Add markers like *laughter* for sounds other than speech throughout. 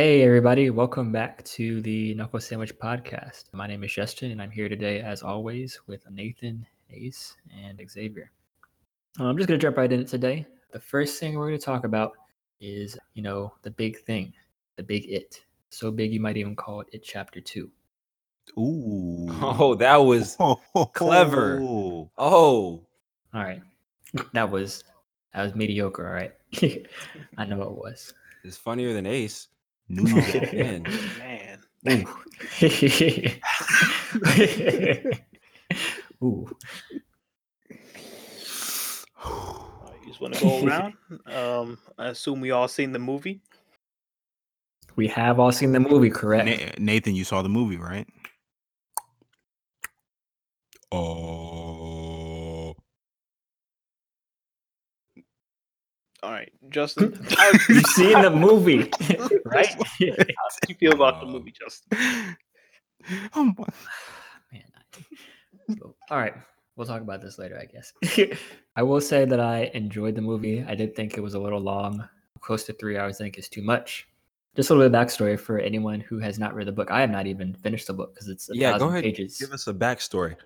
Hey, everybody, welcome back to the Knuckle Sandwich Podcast. My name is Justin, and I'm here today, as always, with Nathan, Ace, and Xavier. Uh, I'm just going to jump right in it today. The first thing we're going to talk about is, you know, the big thing, the big it. So big you might even call it It Chapter 2. Ooh. *laughs* Oh, that was clever. Oh. *laughs* oh. All right. That was that was mediocre, all right. *laughs* I know it was. It's funnier than Ace. New *laughs* Oh, man. Man. Ooh. Uh, you just want to go around? Um, I assume we all seen the movie. We have all seen the movie, correct? Nathan, you saw the movie, right? Oh. All right, Justin. *laughs* *laughs* You've seen the movie, *laughs* right? How do you feel about the um, movie, Justin? Oh *sighs* my. Um, *sighs* Man. I- All right. We'll talk about this later, I guess. I will say that I enjoyed the movie. I did think it was a little long. Close to three hours, I think, is too much. Just a little bit of backstory for anyone who has not read the book. I have not even finished the book because it's a Yeah, go ahead. pages. Give us a backstory.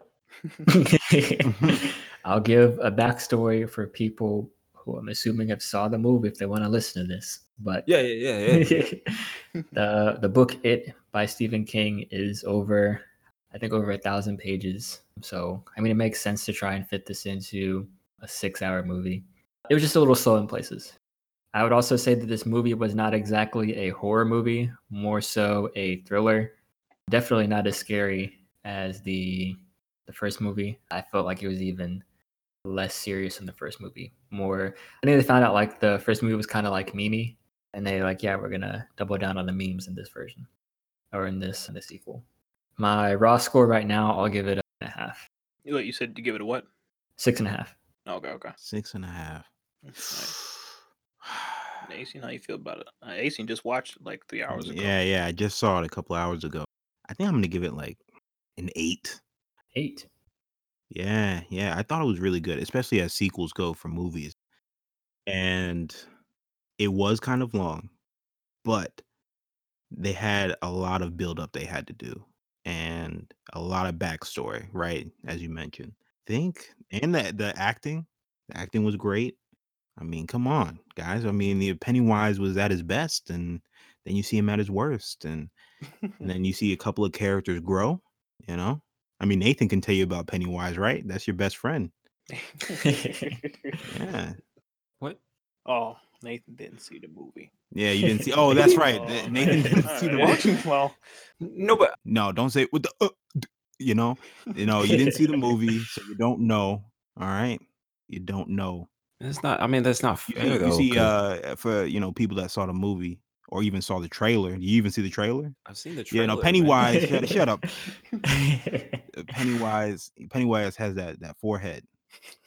I'll give a backstory for people who I'm assuming have saw the movie if they want to listen to this. But Yeah, yeah, yeah, yeah. *laughs* the the book It by Stephen King is over, I think over a thousand pages. So I mean, it makes sense to try and fit this into a six-hour movie. It was just a little slow in places. I would also say that this movie was not exactly a horror movie, more so a thriller. Definitely not as scary as the the first movie. I felt like it was even less serious in the first movie. More, I think they found out like the first movie was kind of like Mimi, and they like, yeah, we're gonna double down on the memes in this version, or in this in the sequel. My raw score right now, I'll give it a and a half, What you said? You give it a what? six and a half. Okay, okay. Six and a half. Ace, how you feel about it? Uh, Ace just watched it like three hours ago. Yeah, yeah. I just saw it a couple hours ago. I think I'm gonna give it like an eight. Eight. Yeah, yeah. I thought it was really good, especially as sequels go for movies. And it was kind of long, but they had a lot of build up they had to do and a lot of backstory, right? As you mentioned. Think and the the acting, the acting was great. I mean, come on, guys. I mean, the Pennywise was at his best, and then you see him at his worst, and, and *laughs* then you see a couple of characters grow. You know, I mean, Nathan can tell you about Pennywise, right? That's your best friend. *laughs* Yeah, What? oh, Nathan didn't see the movie. yeah. You didn't see. *laughs* Oh, that's right. Oh, Nathan didn't see the *laughs* alright. movie. well, No, but No, don't say with the. Uh, you know, you know, you didn't see the movie, so you don't know. All right, you don't know. that's not. I mean, that's not fair you- you though. see, 'cause uh, for you know people that saw the movie or even saw the trailer. You even see the trailer? I've seen the trailer. Yeah, trailer. no, man. Pennywise. shut, shut up. *laughs* Uh, Pennywise. Pennywise has that that forehead.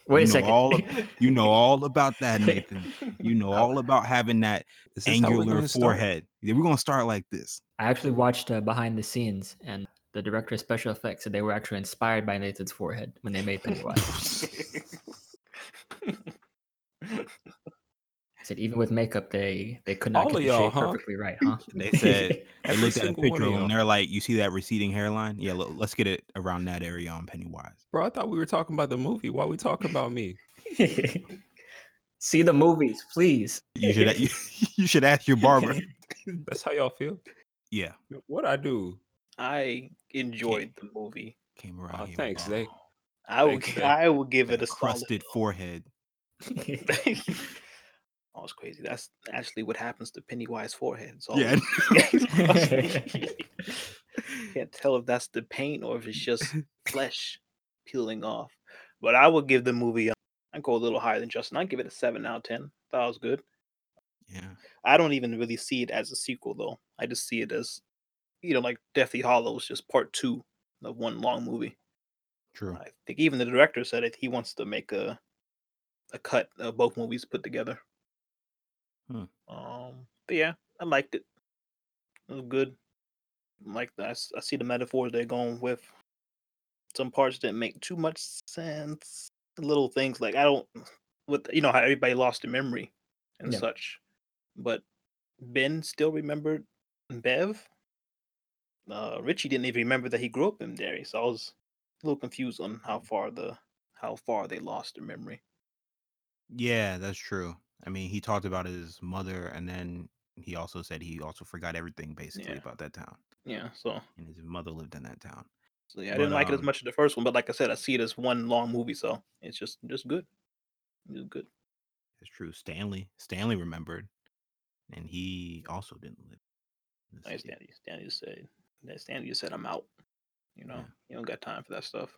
Wait you a know second. all you know all about that, *laughs* Nathan. You know all about having that this angular gonna start? forehead. Yeah, we're gonna start like this. I actually watched uh, behind the scenes, and the director of special effects said they were actually inspired by Nathan's forehead when they made Pennywise. *laughs* said even with makeup, they they could not All get the y'all, shape huh? perfectly right, huh? *laughs* They said *laughs* they Every looked at a single one picture of of him. y'all. They're like, you see that receding hairline? Yeah, look, let's get it around that area on Pennywise. Bro, I thought we were talking about the movie. Why we talking about me? *laughs* See the movies, please. You should you, you should ask your barber. That's how y'all feel. Yeah, What I do? I enjoyed the movie. came around Oh, here. thanks, with Zay. I will, Thanks, gi- I will give it a solid crusted forehead. Oh, it's crazy. That's actually what happens to Pennywise forehead. All Yeah. *laughs* *laughs* *laughs* Can't tell if that's the paint or if it's just flesh peeling off. But I would give the movie. Uh, I would go a little higher than Justin. I'd give it a seven out of ten. That was good. yeah. I don't even really see it as a sequel though. I just see it as, you know, like Deathly Hallows, just part two of one long movie. True. I think even the director said it. He wants to make a a cut of both movies put together. Hmm. Um, but yeah, I liked it. It was good. Like I, I see the metaphors they're going with. Some parts didn't make too much sense. Little things like I don't, with you know how everybody lost their memory and Yeah. such, but Ben still remembered Bev, uh, Richie didn't even remember that he grew up in Derry, so I was a little confused on how far the how far they lost their memory. Yeah, that's true. I mean, he talked about his mother, and then he also said he also forgot everything basically Yeah. about that town, Yeah, so and his mother lived in that town. so yeah, I But didn't like it as um, much as the first one, but like I said, I see it as one long movie, so it's just just good. It's good. it's true. Stanley, Stanley remembered, and he also didn't live. in the Nice, city. Stanley. Stanley just said that Stanley just said I'm out. You know, Yeah. you don't got time for that stuff.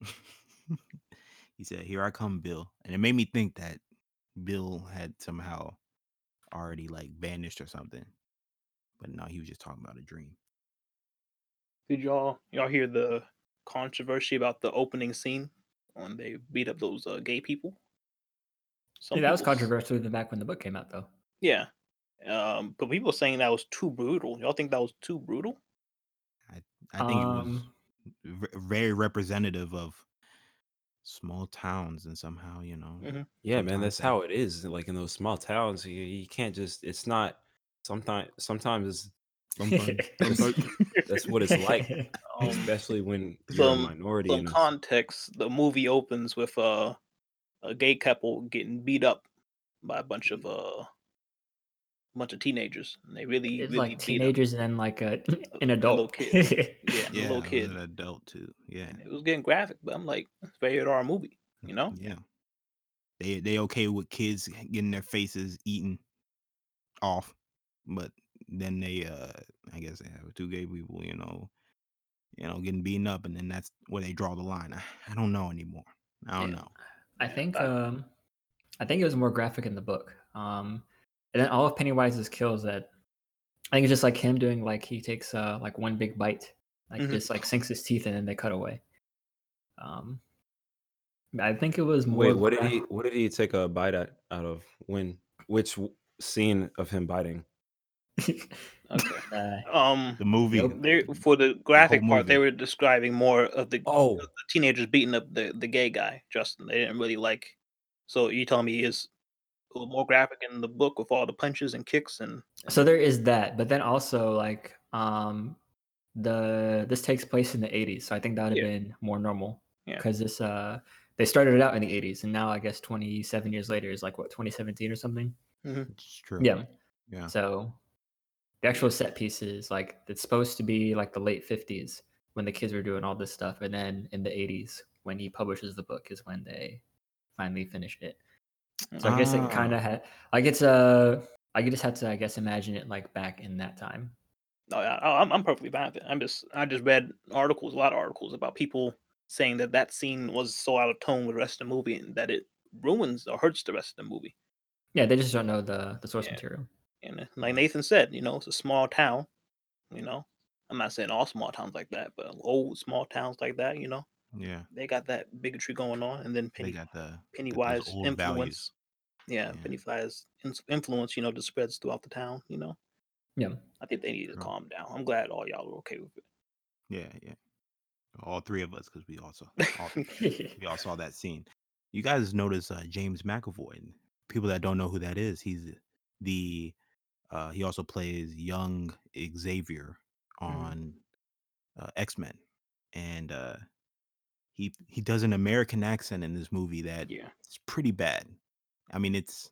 *laughs* he said, "Here I come, Bill," and it made me think that Bill had somehow already like vanished or something. But no, he was just talking about a dream. Did y'all y'all hear the controversy about the opening scene when they beat up those uh, gay people? Some Yeah, that was people s- controversial even back when the book came out, though. Yeah, um, but people saying that was too brutal. Y'all think that was too brutal? I think it was Um, v- very representative of small towns, and somehow you know. Mhm. Yeah, man, that's that- how it is. Like in those small towns, you, you can't just. It's not. Sometimes, sometimes Sometimes, *laughs* That's- sometimes that's what it's like, *laughs* Um, especially when you're some- a minority. some in context, the movie opens with uh, a gay couple getting beat up by a bunch of uh, bunch of teenagers. And they really, it's really like teenagers and then like a, *laughs* *laughs* an adult, a little adult. kid. Yeah, *laughs* yeah, a little kid. an adult too. Yeah, And it was getting graphic, but I'm like, it's a rated R movie, you know? yeah. They they okay with kids getting their faces eaten off, but then they uh I guess they have two gay people, you know, you know, getting beaten up, and then that's where they draw the line. I, I don't know anymore. I don't Yeah. know. I think um I think it was more graphic in the book. Um and then all of Pennywise's kills that I think it's just like him doing like he takes uh like one big bite, like Mhm. just like sinks his teeth in and they cut away. Um I think it was more Wait, what did he? What did he take a bite at, out of? When? Which scene of him biting? *laughs* Okay. Uh, Um, The movie. Nope. they for the graphic part, they were describing more of the, Oh, the teenagers beating up the, the gay guy, Justin. They didn't really like. So you telling me he is a little more graphic in the book with all the punches and kicks and so there is that, but then also like um the this takes place in the 80s, so I think that would have Yeah. been more normal. Yeah. Because this uh they started it out in the 80s and now I guess 27 years later is like what 2017 or something. It's true. Yeah. Yeah. So the actual set pieces, like it's supposed to be like the late 50s when the kids were doing all this stuff, and then in the 80s when he publishes the book is when they finally finished it. So I guess it Ah. kind of had like it's a I just had to I guess imagine it like back in that time. No, I, I'm I'm perfectly fine with it. I'm just I just read articles, a lot of articles about people saying that that scene was so out of tone with the rest of the movie and that it ruins or hurts the rest of the movie. Yeah, they just don't know the the source Yeah. material. And uh, like Nathan said, you know, it's a small town. You know, I'm not saying all small towns like that, but old small towns like that, you know, Yeah. they got that bigotry going on, and then They Penny, got the Pennywise influence. values. Yeah, Yeah. Pennywise influence, you know, just spreads throughout the town. You know, Yeah. I think they need to True. calm down. I'm glad all y'all are okay with it. Yeah, yeah. All three of us, because we also all, *laughs* we all saw that scene. You guys notice uh, James McAvoy. and People that don't know who that is, he's the uh, he also plays young Xavier on uh, X Men, and uh, he he does an American accent in this movie that Yeah. it's pretty bad. I mean, it's,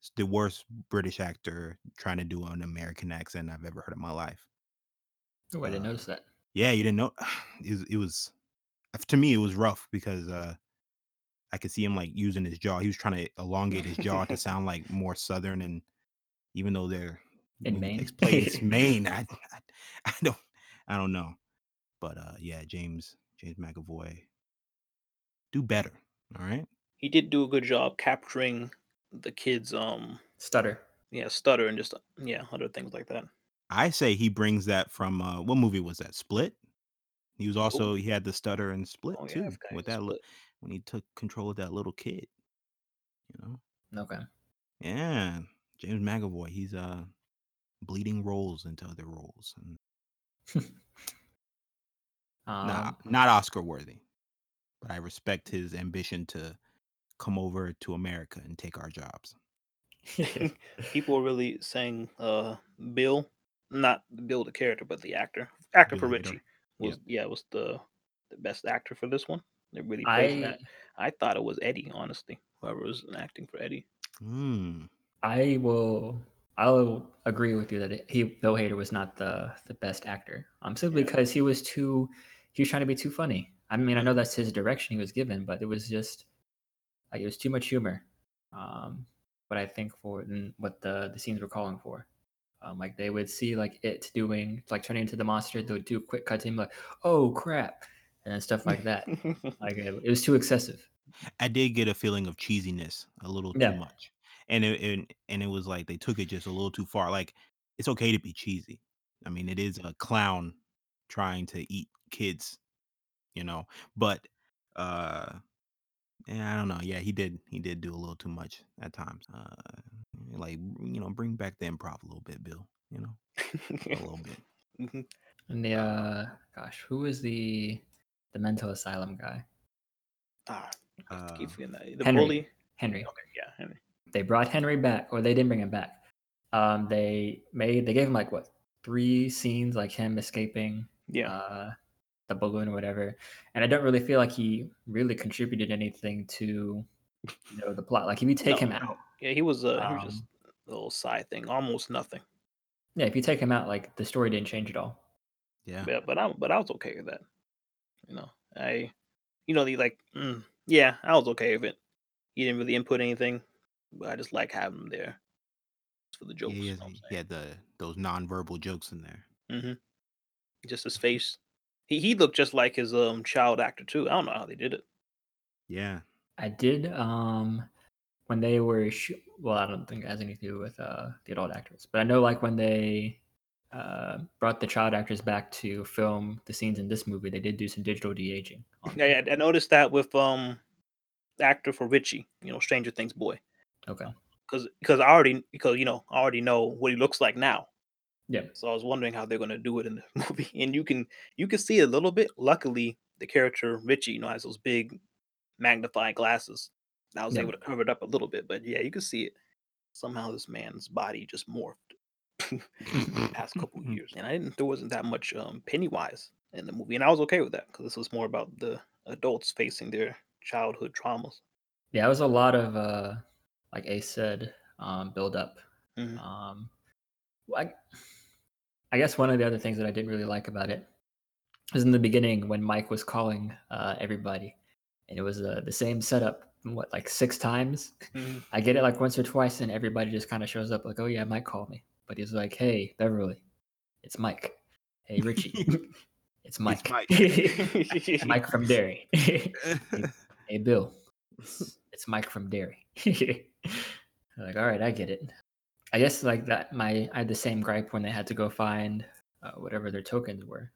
it's the worst British actor trying to do an American accent I've ever heard in my life. Oh, I didn't Uh, notice that. Yeah, you didn't know. *sighs* It was, it was to me it was rough because uh I could see him like using his jaw. He was trying to elongate his jaw to *laughs* sound like more southern, and even though they're In Maine? place *laughs* Maine, I, I I don't I don't know, but uh yeah, James James McAvoy, do better. All right, He did do a good job capturing the kids' um Stutter. yeah stutter and just uh, yeah other things like that. I say he brings that from uh what movie was that? Split. He was also he had the stutter and Split Oh too I forgot with that li- split. when he took control of that little kid. You know. Okay. Yeah, James McAvoy. He's uh bleeding roles into other roles. And *laughs* Um, nah, not Oscar worthy, but I respect his ambition to come over to America and take our jobs. *laughs* People are really saying uh Bill not Bill the character, but the actor. Actor for Build it up. Richie was yeah, was the the best actor for this one. They really praised I that. I thought it was Eddie, honestly. Whoever was acting for Eddie. Mm. I will. I'll agree with you that he Bill Hader was not the the best actor. Um, simply Yeah. because he was too. He was trying to be too funny. I mean, I know that's his direction he was given, but it was just like it was too much humor. Um, but I think for what the the scenes were calling for. Um, like they would see like it doing like turning into the monster. They would do a quick cut to him like, "Oh crap," and then stuff like that. *laughs* like it, it was too excessive. I did get a feeling of cheesiness a little too Yeah. much, and it and, and it was like they took it just a little too far. Like it's okay to be cheesy. I mean, it is a clown trying to eat kids, you know. But uh, yeah, I don't know. Yeah, he did. He did do a little too much at times. Uh, like you know, bring back the improv a little bit, Bill. You know, *laughs* a little bit. Mhm. And the uh, gosh, who was the the mental asylum guy? Ah, Uh, keep forgetting that. The Henry. bully. Henry. Okay, yeah, Henry. They brought Henry back, or they didn't bring him back. Um, they made they gave him like what three scenes, like him escaping Yeah. uh, the balloon or whatever. And I don't really feel like he really contributed anything to you know the plot. Like if you take him out, yeah, he was uh, he was just um, a little side thing, almost nothing. yeah, if you take him out, like the story didn't change at all. Yeah. Yeah, but I but I was okay with that. You know, I, you know, the like, mm, yeah, I was okay with it. He didn't really input anything, but I just like having him there for the Yeah, jokes. he, you know he had the those nonverbal jokes in there. I'm saying? Mhm. Just his face. He he looked just like his um child actor too. I don't know how they did it. Yeah. I did um when they were sh- well, I don't think it has anything to do with uh the adult actors, but I know like when they uh brought the child actors back to film the scenes in this movie, they did do some digital de aging. Yeah, I, I noticed that with um the actor for Richie, you know, Stranger Things boy, Okay. because because I already because you know I already know what he looks like now. Yeah. So I was wondering how they're gonna do it in the *laughs* movie, and you can you can see a little bit. Luckily, the character Richie, you know, has those big magnifying glasses. I was Yeah. able to cover it up a little bit, but yeah, you can see it. Somehow this man's body just morphed the *laughs* past *laughs* couple years, and I didn't. There wasn't that much um, Pennywise in the movie, and I was okay with that because this was more about the adults facing their childhood traumas. Yeah, it was a lot of uh like Ace said, um build up. Mhm. Um I, I guess one of the other things that I didn't really like about it was in the beginning when Mike was calling uh everybody and it was uh, the same setup what like six times Mhm. I get it like once or twice, and everybody just kind of shows up like, "Oh yeah, Mike called me," but he's like, "Hey, Beverly, it's Mike. Hey, Richie, *laughs* it's Mike. Mike. *laughs* Mike from Derry. *laughs* hey, Bill, it's, it's Mike from Derry." like, all right, I get it. I guess like that. My I had the same gripe when they had to go find uh, whatever their tokens were,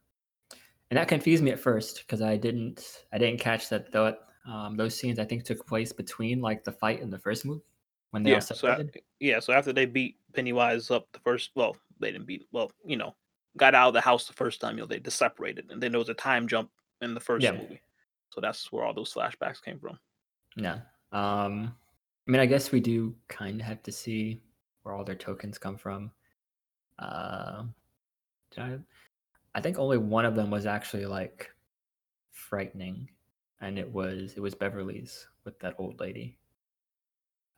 and that confused me at first because I didn't I didn't catch that though. Um, those scenes I think took place between like the fight in the first movie when they yeah, all so separated. yeah. So after they beat Pennywise up the first, well, they didn't beat. Well, you know, got out of the house the first time. You know, they just separated, and then there was a time jump in the first Yeah. movie. So that's where all those flashbacks came from. Yeah, Um, I mean, I guess we do kind of have to see where all their tokens come from. Uh, did I, I think only one of them was actually like frightening, and it was it was Beverly's with that old lady.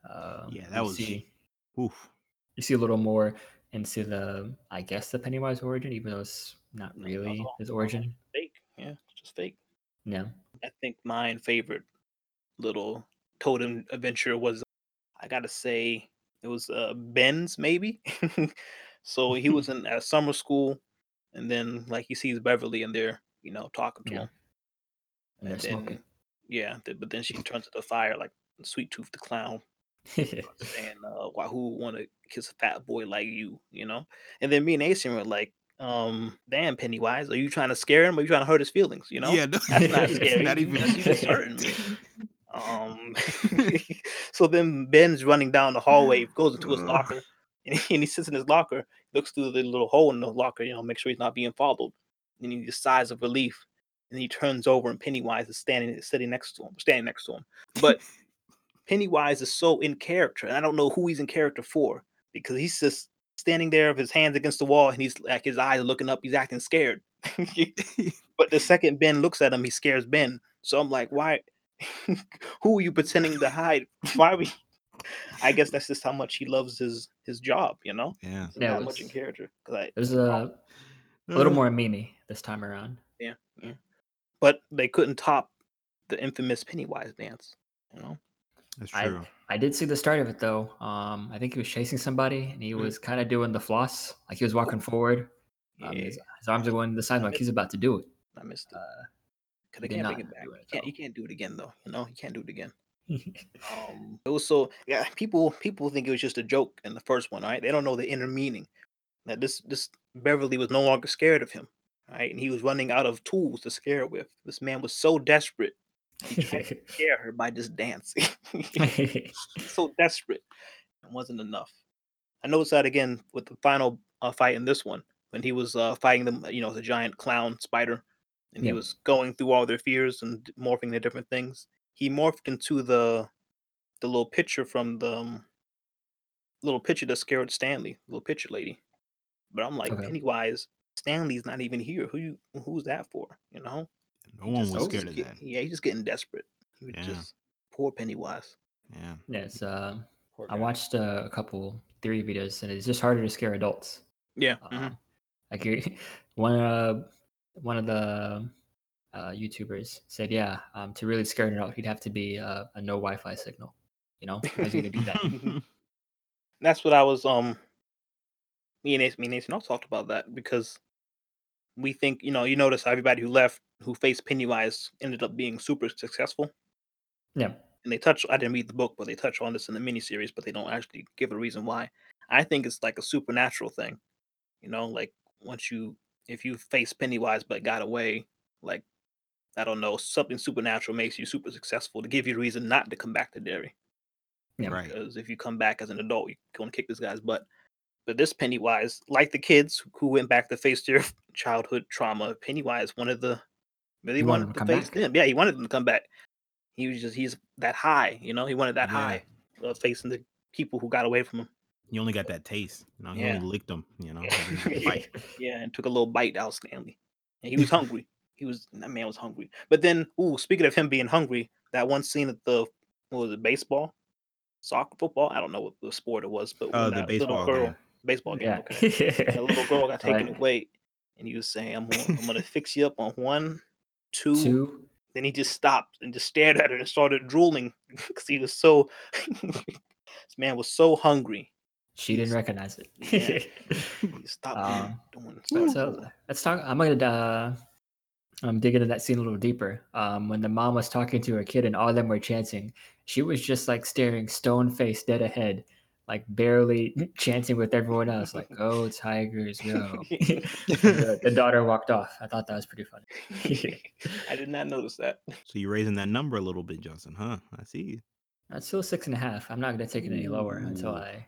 Um, Yeah, that was- see, Oof. you see a little more into the I guess the Pennywise origin, even though it's not No, that really all- his origin. Fake, yeah, just fake. No. I think my favorite little totem adventure was, I gotta say, it was uh, Ben's maybe. *laughs* so he was *laughs* in at summer school, and then like he sees Beverly in there, you know, talking to Yeah. him. And And then, smoking. yeah, th- but then she turns to the fire like Sweet Tooth the clown, *laughs* saying, uh, "Why who want to kiss a fat boy like you?" You know. And then me and Asian were like, um, "Damn, Pennywise, are you trying to scare him? Or are you trying to hurt his feelings?" You know. Yeah, no, That's not scary. Not even. That's hurting me. Um, *laughs* *laughs* so then Ben's running down the hallway, *laughs* goes into his locker, and he, and he sits in his locker, looks through the little hole in the locker, you know, make sure he's not being followed. And he just sighs of relief, and he turns over, and Pennywise is standing, sitting next to him, standing next to him. But Pennywise is so in character, and I don't know who he's in character for because he's just standing there with his hands against the wall, and he's like his eyes are looking up. He's acting scared. but the second Ben looks at him, he scares Ben. So I'm like, why? *laughs* Who are you pretending to hide? Why are we? I guess that's just how much he loves his his job. You know, Yeah. It's Yeah, it that much in was- character. 'Cause I, It was a, a little more Mimi this time around. yeah, yeah. But they couldn't top the infamous Pennywise dance. You know, That's I- true. I did see the start of it though. Um, I think he was chasing somebody and he Mm. was kind of doing the floss, like he was walking forward. Um, yeah, his, his arms are going to the side, like he's about to do it. I missed it. Uh, Cause they did can't bring it back. do You it, can't, you can't do it again though. You know, you can't do it again. *laughs* Um, it was so yeah. People people think it was just a joke in the first one, right? They don't know the inner meaning. That this this Beverly was no longer scared of him, right? And he was running out of tools to scare her with. This man was so desperate, he tried to *laughs* scare her by just dancing. *laughs* so desperate, it wasn't enough. I noticed that again with the final uh, fight in this one when he was uh, fighting them, you know, the giant clown spider, and he was going through all their fears and morphing their different things. He morphed into the the little picture from the um, little picture that scared Stanley, little picture lady. But I'm like Okay. Pennywise, Stanley's not even here. Who you who's that for? You know? No one Just- was scared just of get- that. Yeah, he's just getting desperate. He was Yeah. just poor Pennywise. Yeah. yes, Poor I watched uh, a couple theory videos and it's just harder to scare adults. Yeah. Um, Like you *laughs* one uh one of the uh, YouTubers said, yeah, um, to really scare it out, he'd have to be uh, a no Wi-Fi signal. You know, how's he gonna do that? *laughs* that's what I was um me and Nathan, me and Nathan all talked about that because we think, you know, you notice everybody who left who faced Pennywise ended up being super successful. yeah, And they touch I didn't read the book, but they touch on this in the miniseries, but they don't actually give a reason why. I think it's like a supernatural thing. You know, like once you if you face Pennywise but got away, like I don't know, something supernatural makes you super successful to give you a reason not to come back to Derry Yeah. Right. because if you come back as an adult, you're going to kick this guy's butt. But this Pennywise, like the kids who went back to face their *laughs* childhood trauma, Pennywise wanted the really He wanted wanted, to to face back. them. Yeah, he wanted them to come back. He was just he's that high, you know. He wanted that Yeah. high of facing the people who got away from him. You only got that taste. You know, he Yeah. only licked them. You know, Yeah. he *laughs* didn't bite. Yeah, and took a little bite out of Stanley. And he was *laughs* hungry. He was that man was hungry. But then, ooh, speaking of him being hungry, that one scene at the what was it, baseball, soccer, football? I don't know what the sport it was, but Oh, the that little baseball girl, game. baseball game. yeah. Okay. *laughs* The little girl got taken Right. away, and he was saying, "I'm gonna, I'm gonna fix you up on one, two. Two. Then he just stopped and just stared at her and started drooling because he was so. this man was so hungry. She didn't recognize it. He *laughs* stopped Um, doing, doing So, stuff. so let's talk. I'm gonna uh, um, dig into that scene a little deeper. Um, when the mom was talking to her kid and all of them were chanting, she was just like staring stone faced dead ahead, like barely *laughs* chanting with everyone else, like "Go Tigers, go!" *laughs* the, the daughter walked off. I thought that was pretty funny. I did not notice that. So you're raising that number a little bit, Justin, huh? I see. That's still six and a half. I'm not gonna take it any lower until I.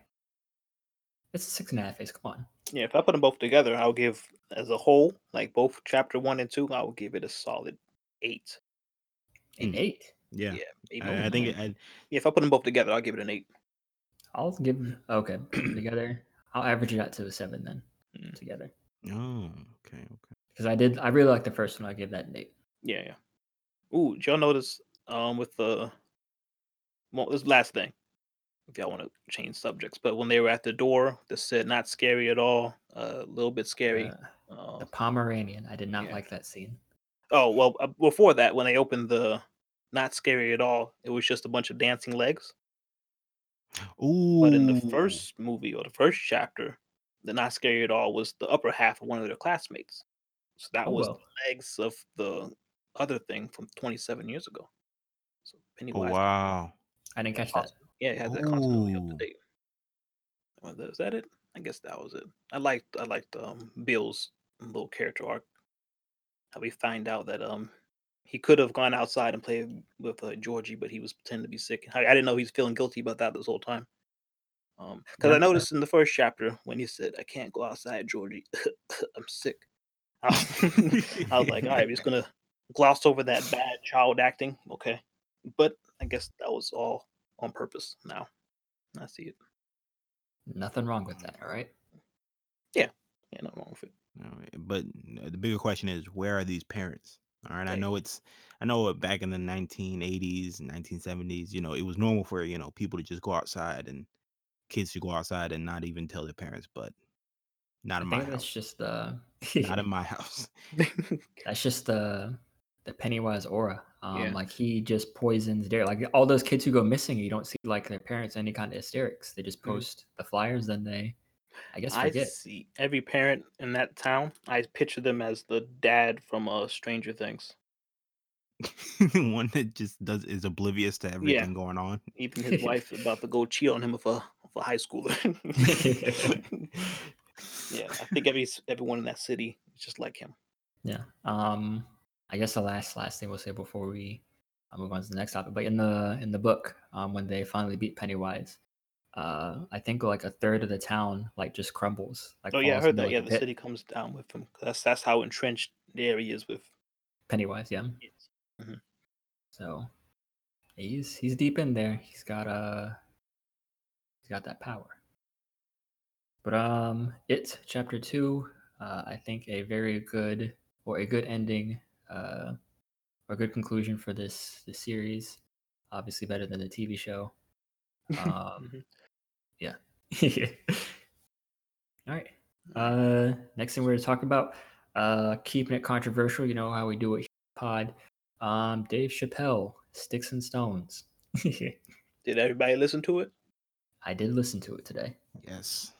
It's a six and a half. Ace. Come on. Yeah, if I put them both together, I'll give as a whole, like both chapter one and two, I will give it a solid eight. An Mm. eight. Yeah. Yeah, eight I, I think it, I, yeah, if I put them both together, I'll give it an eight. I'll give. Okay, *clears throat* together. I'll average it out to a seven then. Mm. Together. oh, okay, okay. because I did. I really like the first one. I give that an eight. Yeah, yeah. Ooh, did y'all notice um with the well, this last thing, if y'all want to change subjects, but when they were at the door, that said not scary at all, a little bit scary. Uh, Uh, the Pomeranian. I did not yeah. like that scene. oh well, uh, before that, when they opened the not scary at all, it was just a bunch of dancing legs. Ooh. But in the first movie or the first chapter, the not scary at all was the upper half of one of their classmates. So that Oh, was well. the legs of the other thing from 27 years ago. So Oh Pennywise, wow. I didn't catch that. Yeah, it had that constantly up to date. Was that, is that it? I guess that was it. I liked I liked um, Bill's little character arc. How we find out that um he could have gone outside and played with uh, Georgie, but he was pretending to be sick. I, I didn't know he was feeling guilty about that this whole time. Um, because I noticed in the first chapter when he said, "I can't go outside, Georgie. *laughs* I'm sick." I was, *laughs* I was like, "All right, just *laughs* gonna gloss over that bad child acting." Okay, but I guess that was all on purpose. Now I see it. Nothing wrong with that. All right. Yeah, yeah, nothing wrong with it. All right, But uh, the bigger question is, where are these parents? All right, I know it's, I know it back in the 1980s, 1970s, you know, it was normal for you know people to just go outside and kids to go outside and not even tell their parents, but not I in my think that's house. just uh Not in *laughs* my house. *laughs* that's just the the Pennywise aura. Um, Yeah. like he just poisons Derry. Like all those kids who go missing, you don't see like their parents any kind of hysterics. They just Mhm. post the flyers, then they, I guess, forget. I see every parent in that town. I picture them as the dad from uh, Stranger Things. *laughs* One that just does is oblivious to everything going on. Even his *laughs* wife about to go cheat on him with a with a high schooler. *laughs* yeah, I think every everyone in that city is just like him. Yeah. Um, I guess the last last thing we'll say before we uh, move on to the next topic, but in the in the book, um, when they finally beat Pennywise, uh, I think like a third of the town like just crumbles. Like Oh yeah, I heard that. Yeah, the pit. city comes down with him. 'cause That's that's how entrenched the area is with. Pennywise, yeah. Mhm. So he's he's deep in there. He's got uh he's got that power. But um it chapter two, uh I think a very good or a good ending, uh a good conclusion for this this series. Obviously better than the TV show. Um *laughs* Mhm. yeah. *laughs* All right. Uh next thing we're gonna talk about, uh keeping it controversial, you know how we do it here on pod. Um Dave Chappelle, Sticks and Stones. *laughs* Did everybody listen to it? I did listen to it today. Yes,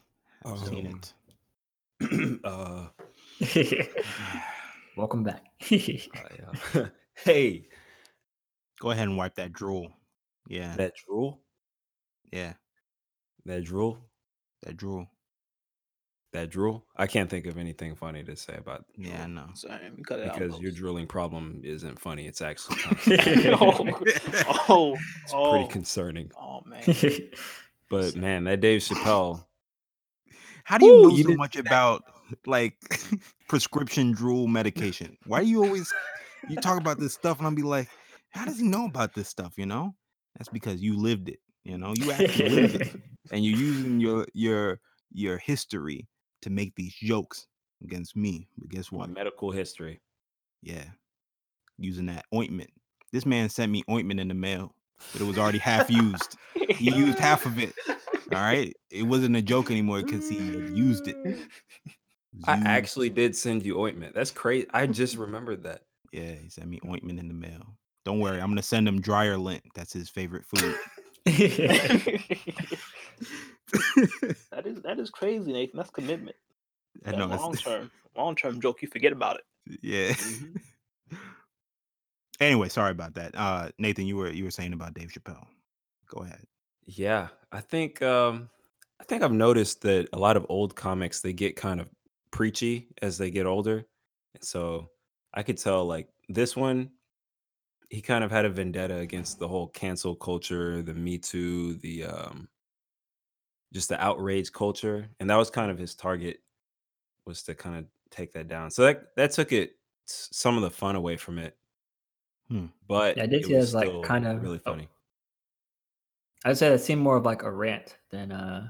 I've seen Um, it. *clears throat* uh, Welcome back. *laughs* I, uh, *laughs* *laughs* hey, Go ahead and wipe that drool. Yeah, that drool, yeah, that drool, that drool. that drool. I can't think of anything funny to say about Yeah, I drool know. Sorry, cut it out. because your drooling problem isn't funny. It's actually oh, oh, it's oh, pretty concerning. oh man. But man, that Dave Chappelle, How do you Woo, know you so did- much about like prescription drool medication? Why do you always you talk about this stuff and I'll be like, how does he know about this stuff? You know, that's because you lived it. You know, you actually lived it, *laughs* and you're using your your your history to make these jokes against me. But guess what? medical history. Yeah, using that ointment. This man sent me ointment in the mail, but it was already half used. He used half of it. All right, it wasn't a joke anymore because he used it. *laughs* *laughs* It was I used. actually did send you ointment. That's crazy. I just *laughs* remembered that. Yeah, he sent me ointment in the mail. Don't worry, I'm gonna send him dryer lint. That's his favorite food. *laughs* that is that is crazy, Nathan. That's commitment. I That know. it's- *laughs* long term, long term joke. You forget about it. Yeah. Mhm. anyway, sorry about that. Uh, Nathan, you were you were saying about Dave Chappelle. Go ahead. Yeah, I think um I think I've noticed that a lot of old comics they get kind of preachy as they get older. And so I could tell like this one he kind of had a vendetta against the whole cancel culture, the Me Too, the um just the outrage culture, and that was kind of his target was to kind of take that down. So that that took it some of the fun away from it. Hmm. But Yeah, I did it see it was as, like, kind of- really funny. I'd say that seemed more of like a rant than uh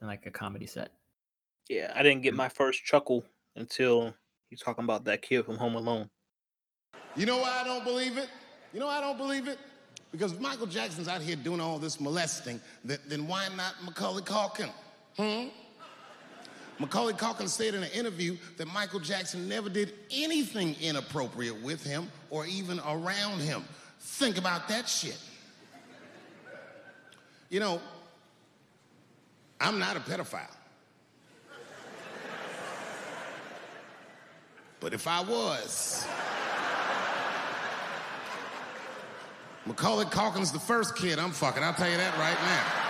than like a comedy set. Yeah, I didn't get my first chuckle until you talking about that kid from Home Alone. You know why I don't believe it? You know why I don't believe it? Because if Michael Jackson's out here doing all this molesting, then, then why not Macaulay Culkin? Hmm? Macaulay Culkin said in an interview that Michael Jackson never did anything inappropriate with him or even around him. Think about that shit. You know, I'm not a pedophile. But if I was, Macaulay Culkin's the first kid I'm fucking. I'll tell you that right now.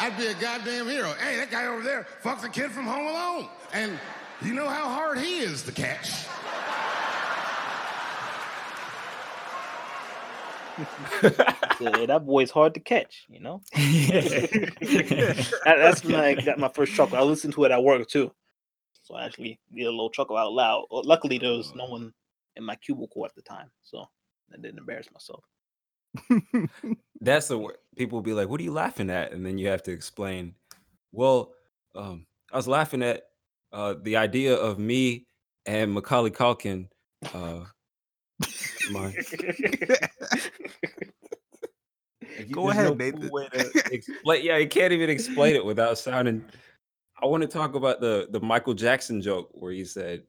*laughs* I'd be a goddamn hero. Hey, that guy over there fucks a kid from Home Alone. And you know how hard he is to catch. Yeah, that boy's hard to catch. You know, *laughs* *laughs* that, that's my got my first chuckle. I listened to it at work too, so I actually did a little chuckle out loud. Well, luckily, there was no one in my cubicle at the time, so I didn't embarrass myself. *laughs* That's the word. People will be like, "What are you laughing at?" And then you have to explain. Well, um, I was laughing at uh, the idea of me and Macaulay Culkin. Uh, my, Go there's ahead, no Nathan. cool way to *laughs* explain. Yeah, you can't even explain it without sounding. I want to talk about the the Michael Jackson joke where he said,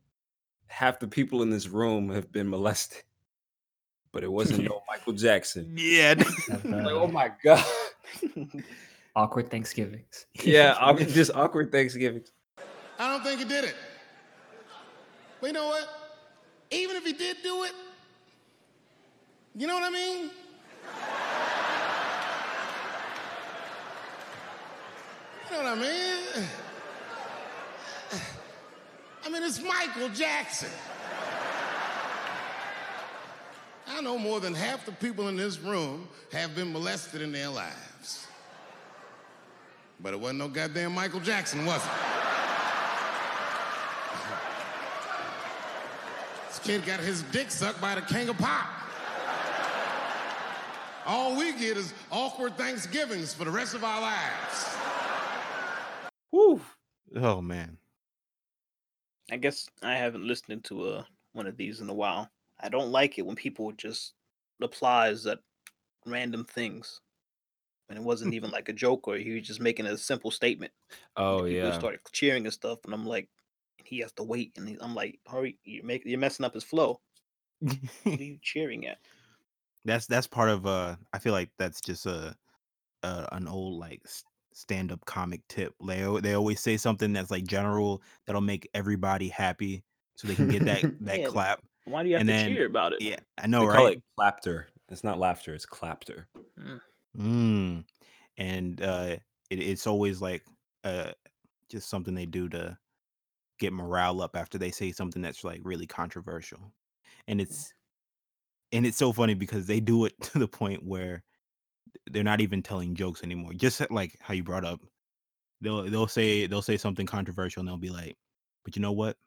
"Half the people in this room have been molested." But it wasn't no Michael Jackson. *laughs* yeah. *laughs* Like, uh, oh my god. awkward Thanksgivings. Yeah, awkward, just awkward Thanksgivings. I don't think he did it. But you know what? Even if he did do it, you know what I mean? You know what I mean? I mean, it's Michael Jackson. I know more than half the people in this room have been molested in their lives. But it wasn't no goddamn Michael Jackson, was it? This kid got his dick sucked by the king of pop. All we get is awkward Thanksgivings for the rest of our lives. Woo. Oh man. I guess I haven't listened to uh, one of these in a while. I don't like it when people just applies that random things. And it wasn't *laughs* even like a joke or he was just making a simple statement. Oh People yeah. started cheering and stuff, and I'm like, he has to wait, and he- I'm like, hurry, you're making, you're messing up his flow. *laughs* What are you cheering at? That's that's part of uh i feel like that's just a, a an old like stand-up comic tip they, al- they always say something that's like general that'll make everybody happy so they can get that *laughs* that Yeah, clap Why do you have And to then- cheer about it? yeah i They know call right it clapter. It's not laughter, it's clapter. mm. and uh it, it's always like uh just something they do to get morale up after they say something that's like really controversial and it's and it's so funny because they do it *laughs* to the point where they're not even telling jokes anymore just like how you brought up they'll they'll say they'll say something controversial and they'll be like but you know what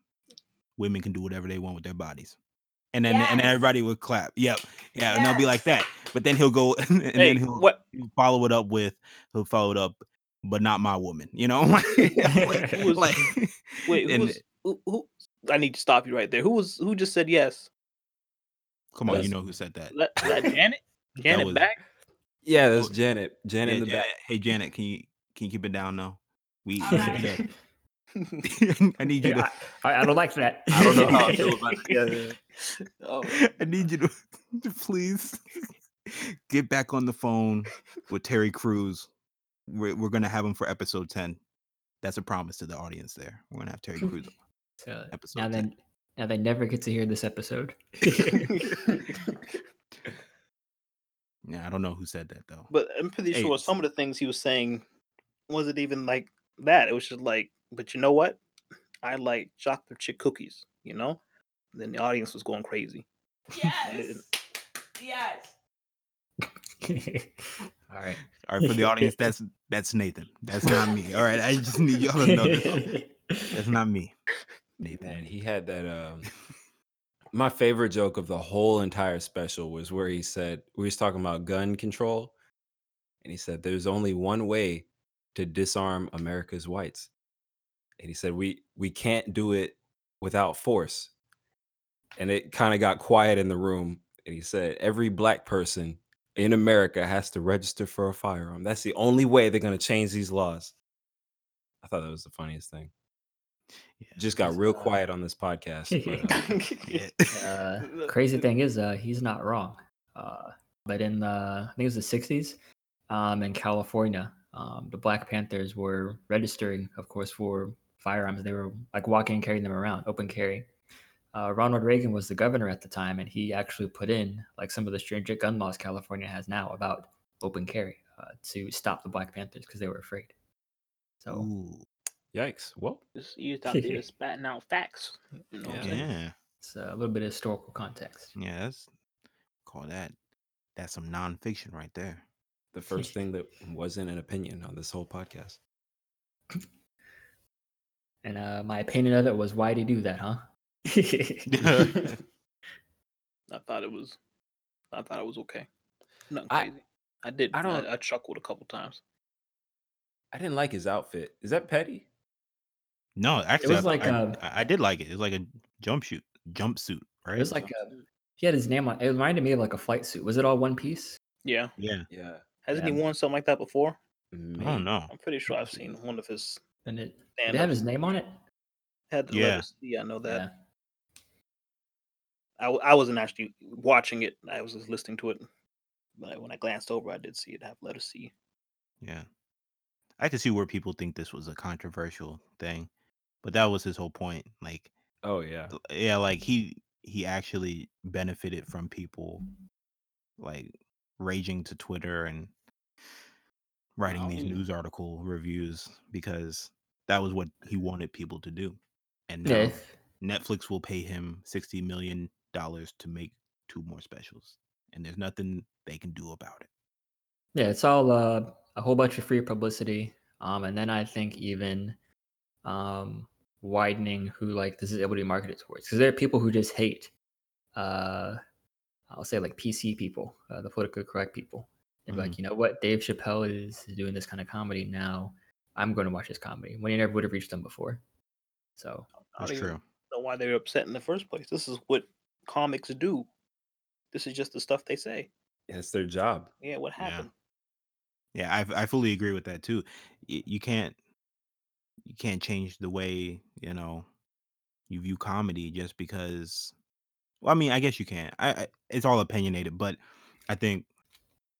women can do whatever they want with their bodies and then and Yes. everybody would clap yep yeah and they'll be like that but then he'll go *laughs* and Hey, then he'll what? follow it up with he'll follow it up but not my woman you know *laughs* like, Who was- like- Wait, and who's, who, who? I need to stop you right there. Who was who just said yes? Come on you know who said that *laughs* That, that Janet? Janet was- back? Yeah, that's Oh, Janet. Janet Yeah, in the Janet, back. hey janet can you can you keep it down though we right. *laughs* *laughs* I need you to I, I don't like that. I don't know how I feel about yeah, yeah. Oh, I need you to, to please get back on the phone with Terry Crews. We're, we're gonna have him for episode 10. That's a promise to the audience there. We're gonna have Terry Crews on So episode now 10. then, now they never get to hear this episode. *laughs* Yeah, I don't know who said that though. but I'm pretty Hey, sure some of the things he was saying wasn't even like that. It was just like, but you know what? I like chocolate chip cookies, you know? then the audience was going crazy. Yes. Yes. *laughs* All right. All right, for the audience, that's that's Nathan. That's not me. All right, I just need y'all to know this. That's not me. Nathan. Man, he had that. Um, my favorite joke of the whole entire special was where he said we was talking about gun control, and he said there's only one way to disarm America's whites, and he said we we can't do it without force, and it kind of got quiet in the room, and he said every black person in America has to register for a firearm. That's the only way they're going to change these laws. I thought that was the funniest thing. Yeah, Just got real quiet on this podcast. *laughs* But, uh. *laughs* Uh, *laughs* crazy thing is, uh, he's not wrong. Uh, but in the, I think it was the '60s, um, in California, um, the Black Panthers were registering, of course, for firearms. They were like walking and carrying them around, open carry. Uh, Ronald Reagan was the governor at the time, and he actually put in like some of the stringent gun laws California has now about open carry uh, to stop the Black Panthers because they were afraid. So Ooh, Yikes. Well, Just, you just out there spatting *laughs* out facts. You know what yeah, it's a little bit of historical context. yeah. That's call that. That's some nonfiction right there. the first *laughs* thing that wasn't an opinion on this whole podcast. *clears throat* And uh, my opinion of it was, why did he do that, huh? *laughs* I thought it was, I thought it was okay. Nothing I- crazy. I, did. I I don't- don't. I, chuckled a couple times. I didn't like his outfit. Is that petty? No, actually, it was I, like, I, um, I I did like it. It was like a jumpsuit, jumpsuit, right? It was like a, he had his name on. It It reminded me of like a flight suit. Was it all one piece? Yeah. yeah. Yeah. Hasn't Yeah. he worn something like that before? I don't know. I'm pretty sure I've seen one of his And it did it have his name on it? had the Yeah. letters. Yeah, I know that. Yeah. I, w- I wasn't actually watching it. I was just listening to it. But when I glanced over, I did see it have letter C. Yeah. I could see where people think this was a controversial thing, but that was his whole point. Like, Oh yeah. yeah, like he he actually benefited from people like raging to Twitter and writing these news article reviews because that was what he wanted people to do. And now if- Netflix will pay him sixty million dollars to make two more specials, and there's nothing they can do about it. Yeah, it's all uh, a whole bunch of free publicity. Um, and then I think even um, widening who like this is able to be marketed towards because there are people who just hate. Uh, I'll say like PC people, uh, the politically correct people. They're like, you know what, Dave Chappelle is doing this kind of comedy now. I'm going to watch his comedy when he never would have reached them before. So I That's don't true. know why they were upset in the first place. This is what comics do. This is just the stuff they say. Yeah, It's their job. Yeah, what happened? Yeah, I I fully agree with that too. You can't you can't change the way you know you view comedy just because. Well, I mean, I guess you can. I, I it's all opinionated, but I think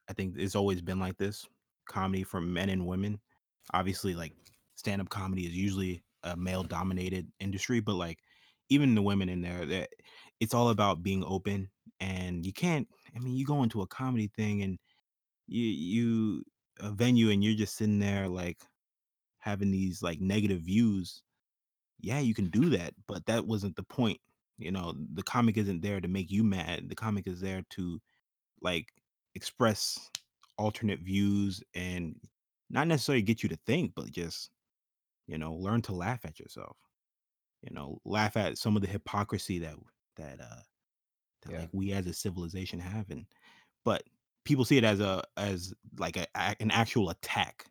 I think it's always been like this. Comedy for men and women. Obviously, like stand up comedy is usually a male dominated industry, but like even the women in there, that it's all about being open. And you can't. I mean, you go into a comedy thing and you you a venue and you're just sitting there like having these like negative views yeah you can do that but that wasn't the point you know the comic isn't there to make you mad the comic is there to like express alternate views and not necessarily get you to think but just you know learn to laugh at yourself you know laugh at some of the hypocrisy that that uh that Yeah. like we as a civilization have and but people see it as a as like a, an actual attack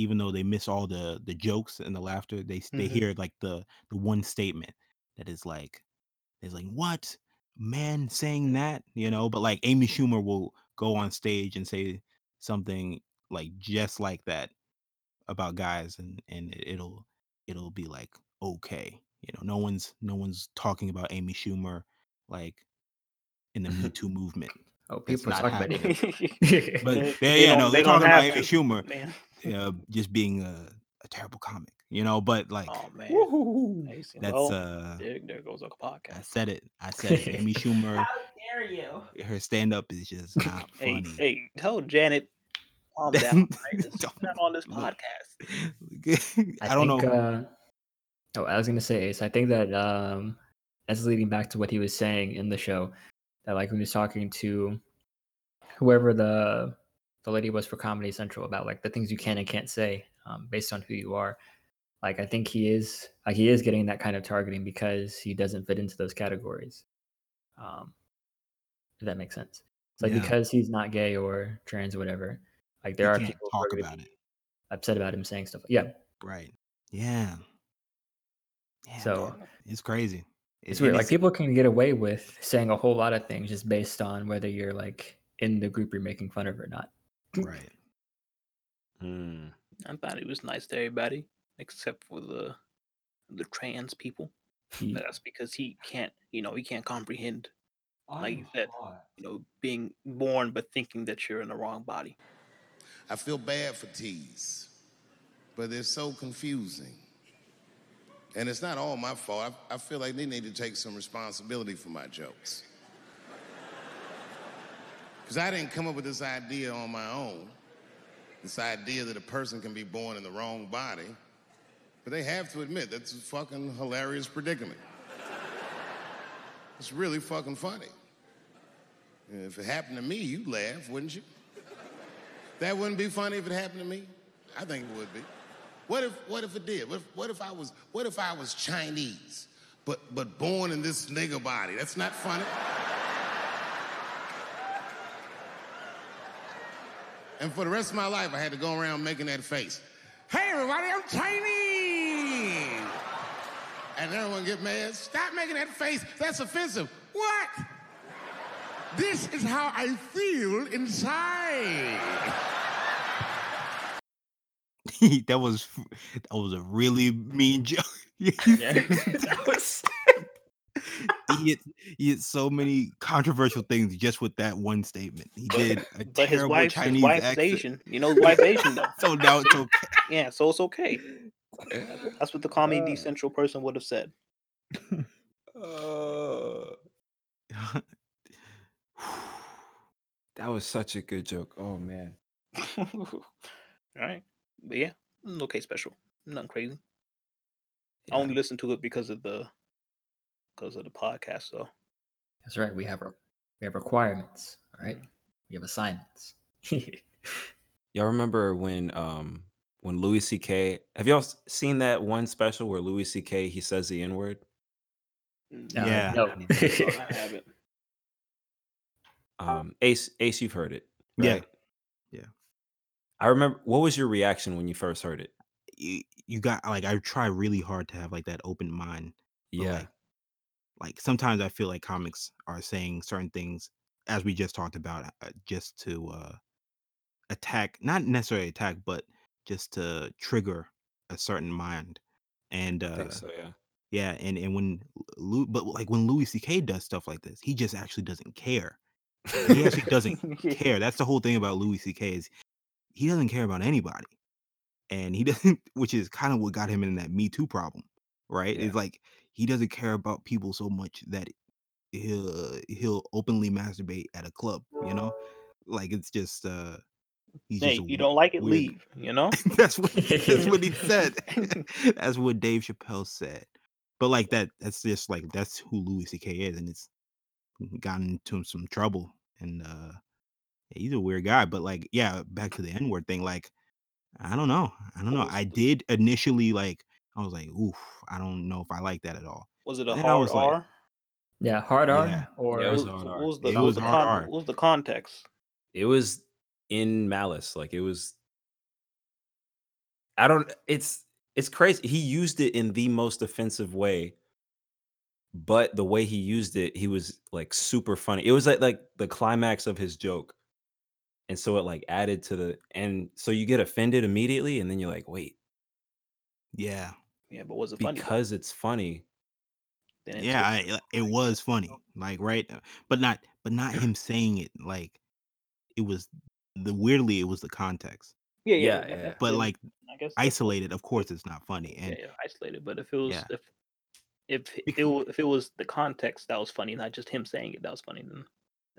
even though they miss all the the jokes and the laughter they they Mhm. hear like the the one statement that is like is like what man saying that you know but like amy schumer will go on stage and say something like just like that about guys and and it- it'll it'll be like okay you know no one's no one's talking about amy schumer like in the me *laughs* too movement oh, people are talking about it. *laughs* but They- *laughs* yeah, they yeah, no, they they're don't talking about Amy Schumer Man. Uh, just being a, a terrible comic, you know. But like, Oh man. Woohoo. Hey, see, that's well, uh, there, there goes our I podcast. said it. I *laughs* said it. Amy Schumer, How dare you? her stand up is just not *laughs* Hey, funny. hey, tell Janet, calm down. *laughs* Right? It's Don't- not on this podcast. I, don't think, know. Uh, oh, I was gonna say, Ace. I think that um, that's leading back to what he was saying in the show. That like when he was talking to whoever the the lady was for Comedy Central about like the things you can and can't say um, based on who you are. Like I think he is like he is getting that kind of targeting because he doesn't fit into those categories. Um, if that makes sense. It's like Yeah. because he's not gay or trans or whatever. Like there You are people talk about it, upset about him saying stuff. Yeah. right? Yeah. Yeah, So man, it's crazy. it's It- weird. Like people can get away with saying a whole lot of things just based on whether you're like in the group you're making fun of or not. Right. Hmm. I thought he was nice to everybody except for the the trans people. He- That's because he can't, you know, he can't comprehend, Like you said. you know, being born but thinking that you're in the wrong body. I feel bad for teas, but they're so confusing. And it's not all my fault. I, I feel like they need to take some responsibility for my jokes. Because I didn't come up with this idea on my own. This idea that a person can be born in the wrong body. But they have to admit that's a fucking hilarious predicament. It's really fucking funny. If it happened to me, you'd laugh, wouldn't you? That wouldn't be funny if it happened to me. I think it would be. What if what if it did? What if, what if I was what if I was Chinese, but but born in this nigger body? That's not funny. And for the rest of my life, I had to go around making that face. Hey, everybody, I'm Chinese. And everyone get mad. Stop making that face. That's offensive. What? This is how I feel inside. *laughs* that was that was a really mean joke. *laughs* Yeah, *laughs* that was. He hit he hit so many controversial things just with that one statement. He did a But his wife, Chinese his wife's accent. Asian. You know, his wife's Asian though. *laughs* So now it's okay. Yeah, so it's okay. That's what the Comedy Central person would have said. Uh, *laughs* that was such a good joke. Oh man. *laughs* All right, but yeah, okay, special, nothing crazy. I only listened to it because of the because of the podcast. So That's right. We have re- we have requirements. All right. We have assignments. *laughs* Y'all remember when um when Louis C.K. Have y'all seen that one special where Louis C.K. he says the N word? mm, Uh, Yeah. No. I haven't. *laughs* Um, Ace, Ace, you've heard it, Yeah. right? Yeah. I remember. What was your reaction when you first heard it? You, you got like I try really hard to have like that open mind. Yeah, Like, like sometimes I feel like comics are saying certain things as we just talked about uh, just to uh attack not necessarily attack but just to trigger a certain mind and I uh think so. Yeah, Yeah, and and when Lou, but like when Louis C.K. does stuff like this, he just actually doesn't care. He actually doesn't *laughs* care. That's the whole thing about Louis C.K. is he doesn't care about anybody, and he *laughs* doesn't, which is kind of what got him in that Me Too problem, right? Yeah. It's like he doesn't care about people so much that he'll he'll openly masturbate at a club, you know, like it's just uh, he's Hey, just you don't like it, weird- leave. You know. *laughs* that's what that's what he said. *laughs* *laughs* that's what Dave Chappelle said. But like that, that's just like that's who Louis C.K. is, and it's gotten into him some trouble. And uh he's a weird guy. But like, yeah, back to the N word thing. Like, I don't know. I don't know. I did initially like. I was like, oof. I don't know if I like that at all. Was it a Then I hard was like- R? yeah, hard R Yeah. or Yeah, it was What hard what was the, It was the hard con- R. what was the context? it was in malice. Like it was. I don't. It's it's crazy. He used it in the most offensive way, but the way he used it, he was like super funny. It was like like the climax of his joke, and so it like added to the and so you get offended immediately, and then you're like, wait, Yeah. Yeah, but was it funny? because it's funny. It Yeah. I, it was funny. Like right, uh, but not but not him *clears throat* saying it. Like it was the weirdly it was the context. yeah, Yeah, yeah, yeah. But then like I guess isolated, of course, it's not funny. And yeah, isolated. But if it was Yeah. if if it if it was the context that was funny, not just him saying it that was funny, then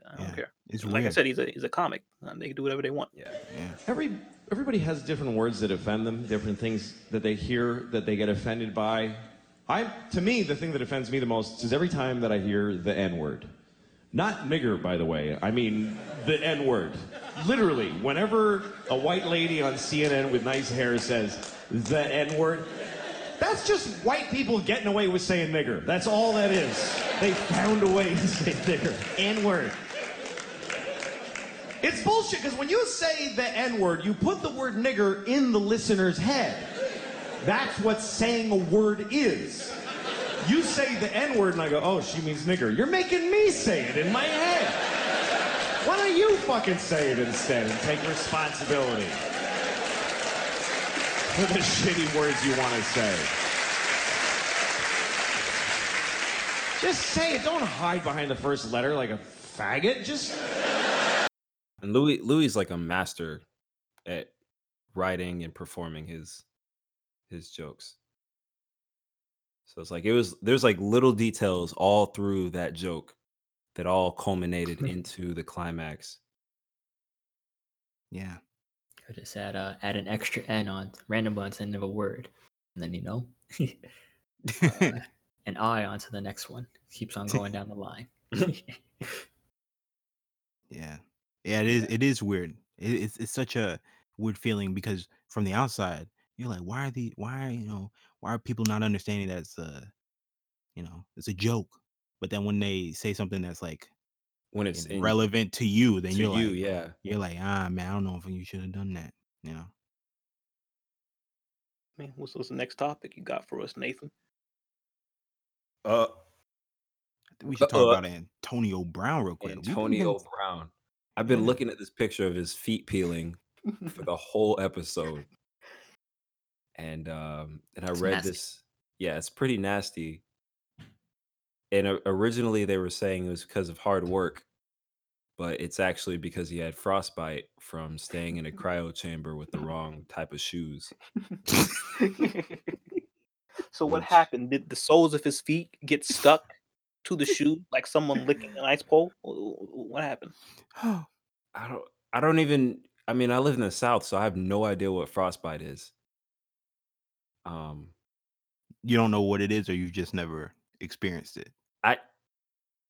I don't Yeah, care. it's Like I said, he's a he's a comic. Uh, they can do whatever they want. Yeah, yeah. Every everybody has different words that offend them, different things that they hear that they get offended by. I to me, the thing that offends me the most is every time that I hear the N word. Not nigger, by the way. I mean the N word. Literally, whenever a white lady on CNN with nice hair says the N word, that's just white people getting away with saying nigger. That's all that is. They found a way to say nigger. N word. It's bullshit because when you say the N word, you put the word nigger in the listener's head. That's what saying a word is. You say the N word and I go, oh, she means nigger. You're making me say it in my head. Why don't you fucking say it instead and take responsibility for the *laughs* shitty words you want to say? Just say it. Don't hide behind the first letter like a faggot. Just and Louis Louis is like a master at writing and performing his his jokes. So it's like it was there's like little details all through that joke that all culminated *laughs* into the climax. Yeah. I just add uh, add an extra N on random on the end of a word, and then you know, *laughs* uh, *laughs* an I onto the next one. Keeps on going down the line. Yeah, yeah, it is. It is weird. It, it's it's such a weird feeling because from the outside, you're like, why are the why you know why are people not understanding that it's a you know it's a joke? But then when they say something that's like when it's and in, relevant to you, then to you're you, like, yeah. you're like, ah, man, I don't know if you should have done that. You know, Man, what's, what's the next topic you got for us, Nathan? Uh, I think we should talk Uh, about Antonio Brown real quick. We've been- Antonio Brown. I've been looking at this picture of his feet peeling *laughs* for the whole episode, and um, and I It's read nasty. this. Yeah, it's pretty nasty. And o- originally they were saying it was because of hard work, but it's actually because he had frostbite from staying in a *laughs* cryo chamber with the wrong type of shoes. *laughs* so what Which- happened? Did the soles of his feet get stuck to the shoe like someone licking an ice pole? Wh- wh- What happened? *gasps* I don't. I don't even. I mean, I live in the South, so I have no idea what frostbite is. Um, you don't know what it is, or you've just never experienced it. I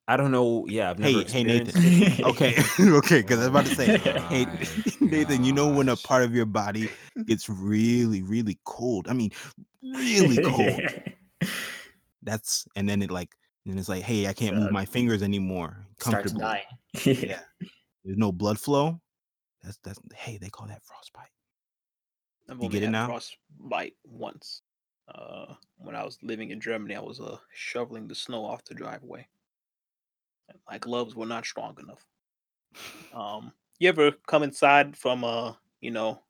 I don't know. Yeah, I've never. Hey, hey, Nathan. *laughs* Okay, *laughs* okay, because I was about to say, *laughs* hey, My Nathan, you know when a part of your body gets really, really cold. I mean, really cold. That's and then it like, and it's like, hey, I can't move my fingers anymore. Starts Comfortably. dying. *laughs* Yeah. There's no blood flow. That's that's hey, they call that frostbite. I've You only get it had now? frostbite once. Uh, when I was living in Germany, I was uh shoveling the snow off the driveway. And my gloves were not strong enough. Um, you ever come inside from uh, you know,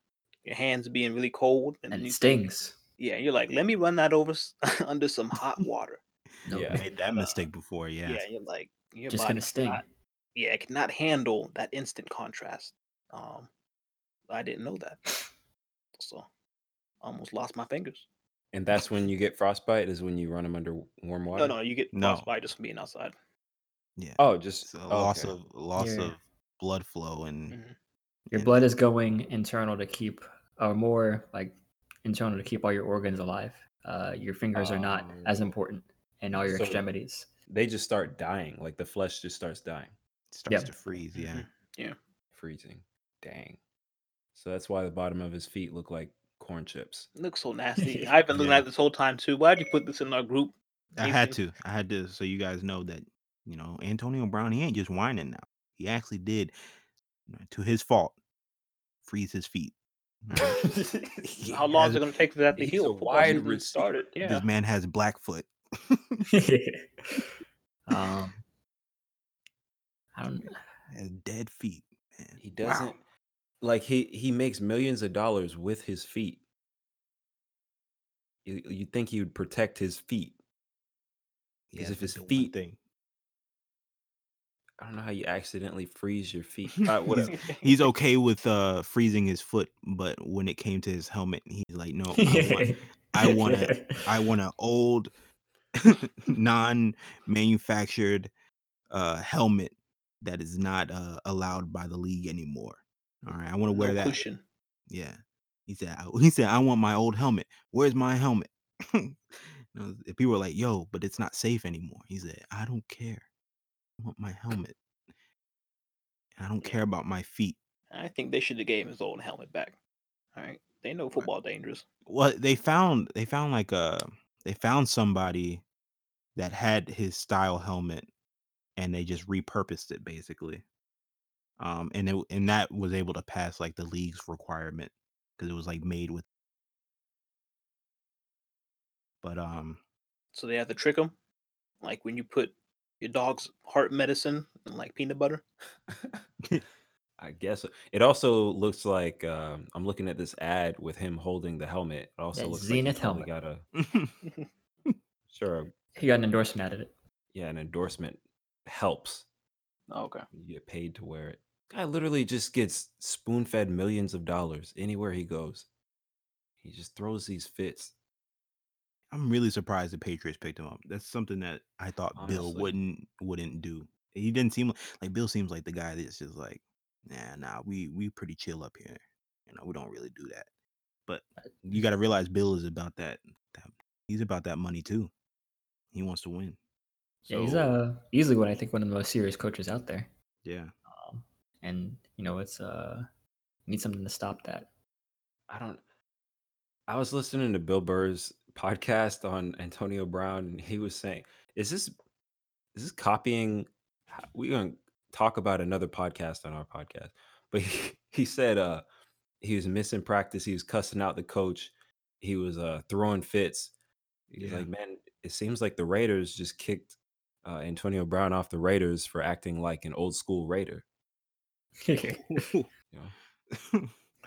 your hands being really cold, and then it you stings. Yeah, you're like, let me run that over *laughs* under some hot water. No, Yeah. I made that mistake before. Yeah, Yeah. you're like, your just body gonna sting. cannot- yeah, it cannot handle that instant contrast. Um, I didn't know that, so almost lost my fingers. And that's when you get frostbite. Is when you run them under warm water. No, no, you get No. frostbite just from being outside. Yeah. Oh, just It's a oh, loss okay. of loss Yeah. of blood flow and Mhm. Your Yeah. blood is going internal to keep, or more like internal to keep all your organs alive. Uh, your fingers are not as Oh. important, and all your So- extremities. They just start dying. Like the flesh just starts dying, starts Yep. to freeze. Yeah. Mhm. freezing. Dang. So that's why the bottom of his feet look like corn chips. It looks so *laughs* nasty. I've been looking Yeah. at it this whole time too. Why'd you put this in our group? I had Nathan? to. I had to so you guys know that, you know, Antonio Brown, he ain't just whining now. He actually did to his fault freeze his feet. *laughs* How long is it going to take for that to He's heal? a Football wide season receiver. started. Yeah. This man has Blackfoot. *laughs* *laughs* um, I don't. Has dead feet, man. He doesn't like he he makes millions of dollars with his feet. You you think he would protect his feet? Because has if his feet- thing. I don't know how you accidentally freeze your feet. *laughs* Uh, whatever. He's okay with uh freezing his foot, but when it came to his helmet, he's like, no, I want, I want a- I want an old, *laughs* non-manufactured uh helmet that is not uh allowed by the league anymore. All right, I want to wear no that. cushion. Yeah. He said, I- *laughs* he said, I want my old helmet. Where's my helmet? You know, if people were like, yo, but it's not safe anymore. He said, I don't care. I want my helmet. I don't care about my feet. I think they should have gave him his old helmet back. All right. They know football dangerous. Well, they found they found like a they found somebody that had his style helmet and they just repurposed it basically. Um and it and that was able to pass like the league's requirement because it was like made with but um So they have to trick him. Like when you put your dog's heart medicine in like peanut butter. *laughs* *laughs* I guess it also looks like um, I'm looking at this ad with him holding the helmet. It also That looks Xenith like he probably helmet. got a *laughs* sure, he got an endorsement out of it. yeah, an endorsement helps. Oh, okay. You get paid to wear it. Guy literally just gets spoon fed millions of dollars anywhere he goes. He just throws these fits. I'm really surprised the Patriots picked him up. That's something that I thought Bill Honestly. wouldn't wouldn't do. He didn't seem like, like Bill seems like the guy that's just like, nah, nah, we we pretty chill up here. You know, we don't really do that. But you got to realize Bill is about that, that. He's about that money too. He wants to win. Yeah, he's So- uh easily what I think one of the most serious coaches out there. Yeah. Um, and you know, it's uh need something to stop that. I don't. I was listening to Bill Burr's podcast on Antonio Brown, and he was saying, "Is this is this copying? h- We gonna talk about another podcast on our podcast, but he, *laughs* he said uh he was missing practice. He was cussing out the coach. He was uh throwing fits. He's Yeah. like, man, it seems like the Raiders just kicked uh, Antonio Brown off the Raiders for acting like an old school Raider. *laughs* *laughs*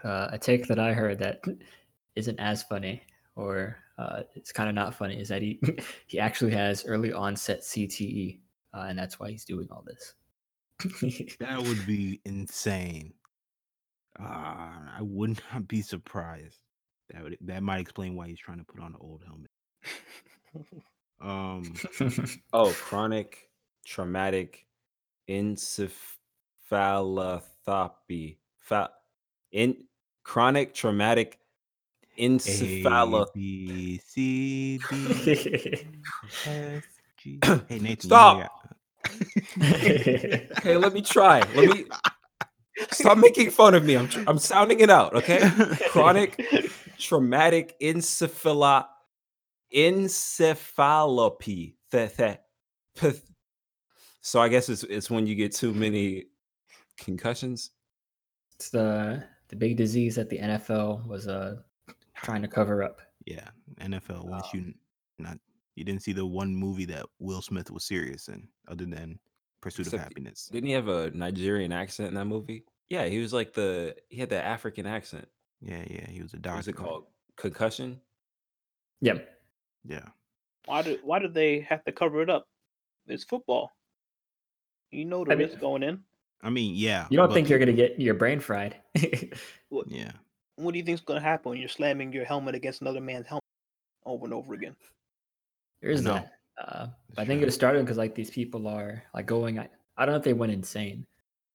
Uh, a take that I heard that *clears throat* isn't as funny, or uh, it's kind of not funny, is that he he actually has early onset CTE, uh, and that's why he's doing all this. *laughs* that would be insane. Uh, I would *laughs* not be surprised. That would that might explain why he's trying to put on an old helmet. Um, Oh, chronic traumatic encephalopathy. Fa- in chronic traumatic encephalopathy. B C D F G. *coughs* Hey Nathan, Stop. *laughs* got- Okay, let me try. Let me *laughs* stop making fun of me. I'm tr- I'm sounding it out. Okay, *laughs* chronic traumatic encephala encephalopathy. Th- th- pth- So I guess it's it's when you get too many concussions. it's the the big disease that the NFL was uh trying to cover up. Yeah, NFL. Once you not you didn't see the one movie that Will Smith was serious in, other than Pursuit of Happiness. Didn't he have a Nigerian accent in that movie? Yeah, he was like the he had the African accent. Yeah, yeah, he was a What doctor. was it called? Concussion. Yep. Yeah, Why do why do they have to cover it up? It's football. You know the I mean- risk going in. I mean, yeah. You don't think you're gonna get your brain fried? *laughs* What, Yeah, what do you think's going to happen when you're slamming your helmet against another man's helmet over and over again? There is know. that. Uh, I think it was started because like these people are like going. I, I don't know if they went insane,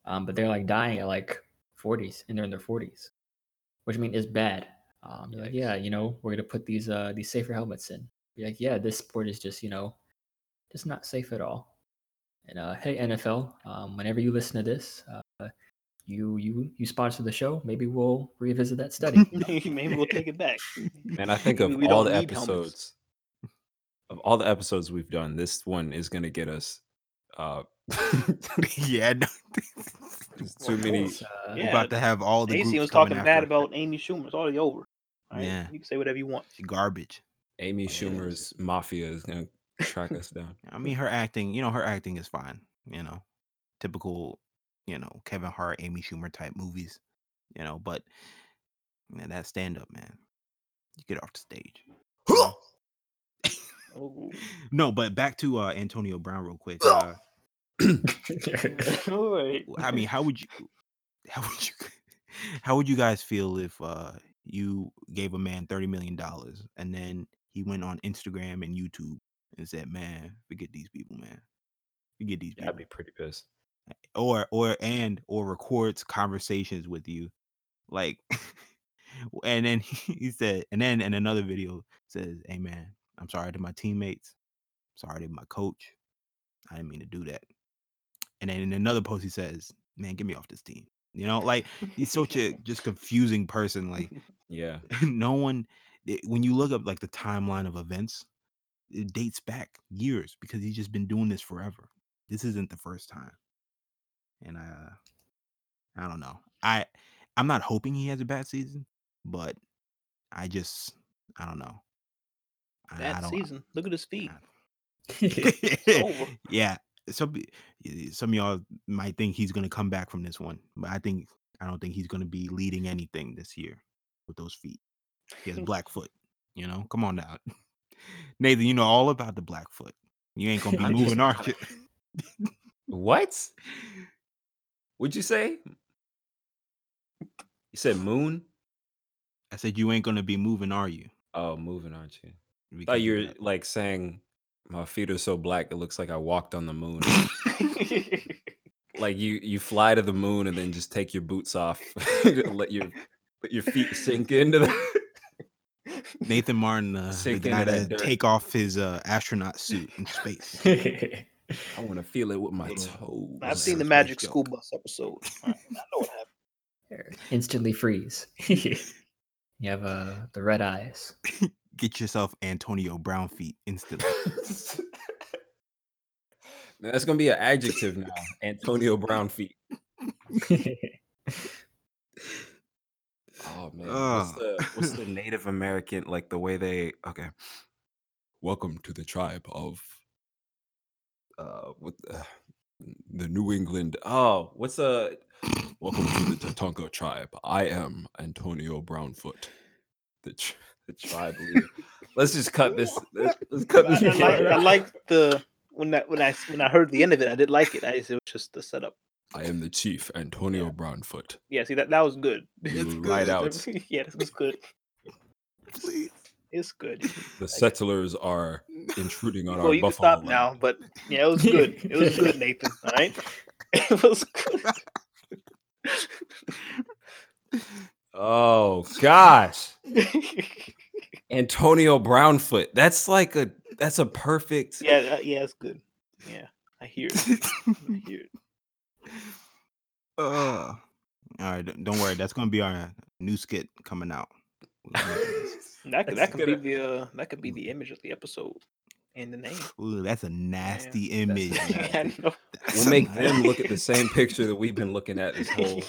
um, but they're like dying at like 40s and they're in their 40s, which I mean is bad. Um, they're like, yeah, you know, we're gonna put these uh these safer helmets in. Be like, yeah, this sport is just you know, just not safe at all. And uh, hey NFL, um, whenever you listen to this, uh, you you you sponsor the show. Maybe we'll revisit that study. *laughs* Maybe we'll take it back. And I think *laughs* of We all the episodes. helmets. Episodes of all the episodes we've done, this one is gonna get us uh *laughs* yeah. No. *laughs* too many uh, We're Yeah, about to have all the AC groups was talking bad about Amy Schumer. It's already over. All right? Yeah. You can say whatever you want. garbage. Amy Yeah. Schumer's mafia is gonna track us down. I mean, her acting, you know, her acting is fine. You know, typical, you know, Kevin Hart, Amy Schumer type movies. You know, but man, that stand up, man, you get off the stage. No, but back to uh, Antonio Brown real quick. Uh, *laughs* I mean, how would you, how would you, how would you guys feel if uh, you gave a man thirty million dollars and then he went on Instagram and YouTube and said, "Man, forget these people, man, forget these people." I'd be pretty pissed. or or and or records conversations with you like *laughs* and then *laughs* he said and then in another video says hey man i'm sorry to my teammates sorry to my coach i didn't mean to do that. And then in another post he says man get me off this team you know like he's such a *laughs* just confusing person like *laughs* Yeah. *laughs* no one it- when you look up like the timeline of events it dates back years because he's just been doing this forever. This isn't the first time. And uh i don't know. I i'm not hoping he has a bad season but i just i don't know I season. Look at his feet. *laughs* *laughs* Yeah some some of y'all might think he's going to come back from this one but i think i don't think he's going to be leading anything this year with those feet he has hmm. black foot you know come on now *laughs* nathan you know all about the black foot you ain't gonna be moving our shit What? What'd you say? You said moon? i said you ain't gonna be moving are you Oh, moving, aren't you? I thought you were that. like saying my feet are so black it looks like I walked on the moon. *laughs* like you you fly to the moon and then just take your boots off, *laughs* let your let your feet sink into the *laughs* nathan martin uh, the guy into that to take off his uh, astronaut suit in space I want to feel it with my toes. I've seen the Magic joke. School Bus episode. I know what happened. Instantly freeze. you have uh, the red eyes. Get yourself antonio brown feet instantly *laughs* That's gonna be an adjective now. Antonio Brown feet. *laughs* Oh man, what's the what's the *laughs* Native American like the way they okay? Welcome to the tribe of uh what uh, the New England. Oh, what's the welcome to the *coughs* Tatanka tribe. I am Antonio Brownfoot, the tr- the tribe leader. Let's just cut this. *laughs* Let's, let's cut I, this. I part like I like the when that when I when I heard the end of it, I did like it. I just, it was just the setup. I am the chief, Antonio Brownfoot. Yeah, see that that was good. *laughs* You ride *laughs* out. yeah, this was good. Please. It's good. The settlers are intruding on Well, our you can stop land. now, but yeah, it was good. It was good, Nathan. All right, it was good. Oh gosh. Antonio Brownfoot. That's like a that's a perfect yeah, that- yeah, it's good. Yeah, I hear it. I *laughs* hear it. Uh, all right, don't don't worry. That's gonna be our new skit coming out. We're gonna do this. That could that could be the uh, that could be the image of the episode and the name. Ooh, that's a nasty image. *laughs* Yeah, I know. We'll make them look at the same picture that we've been looking at this *laughs* whole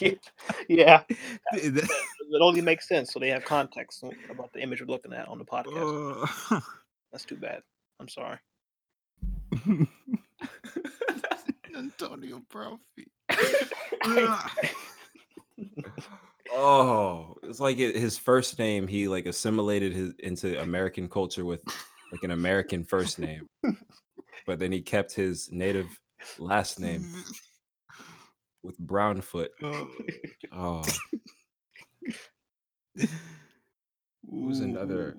yeah, *laughs* that- it only makes sense so they have context about the image we're looking at on the podcast. uh, That's too bad. I'm sorry. Antonio Brown feet. Oh, it's like his first name he like assimilated his into American culture with like an American first name. But then he kept his native last name with Brownfoot. Oh, Who's another-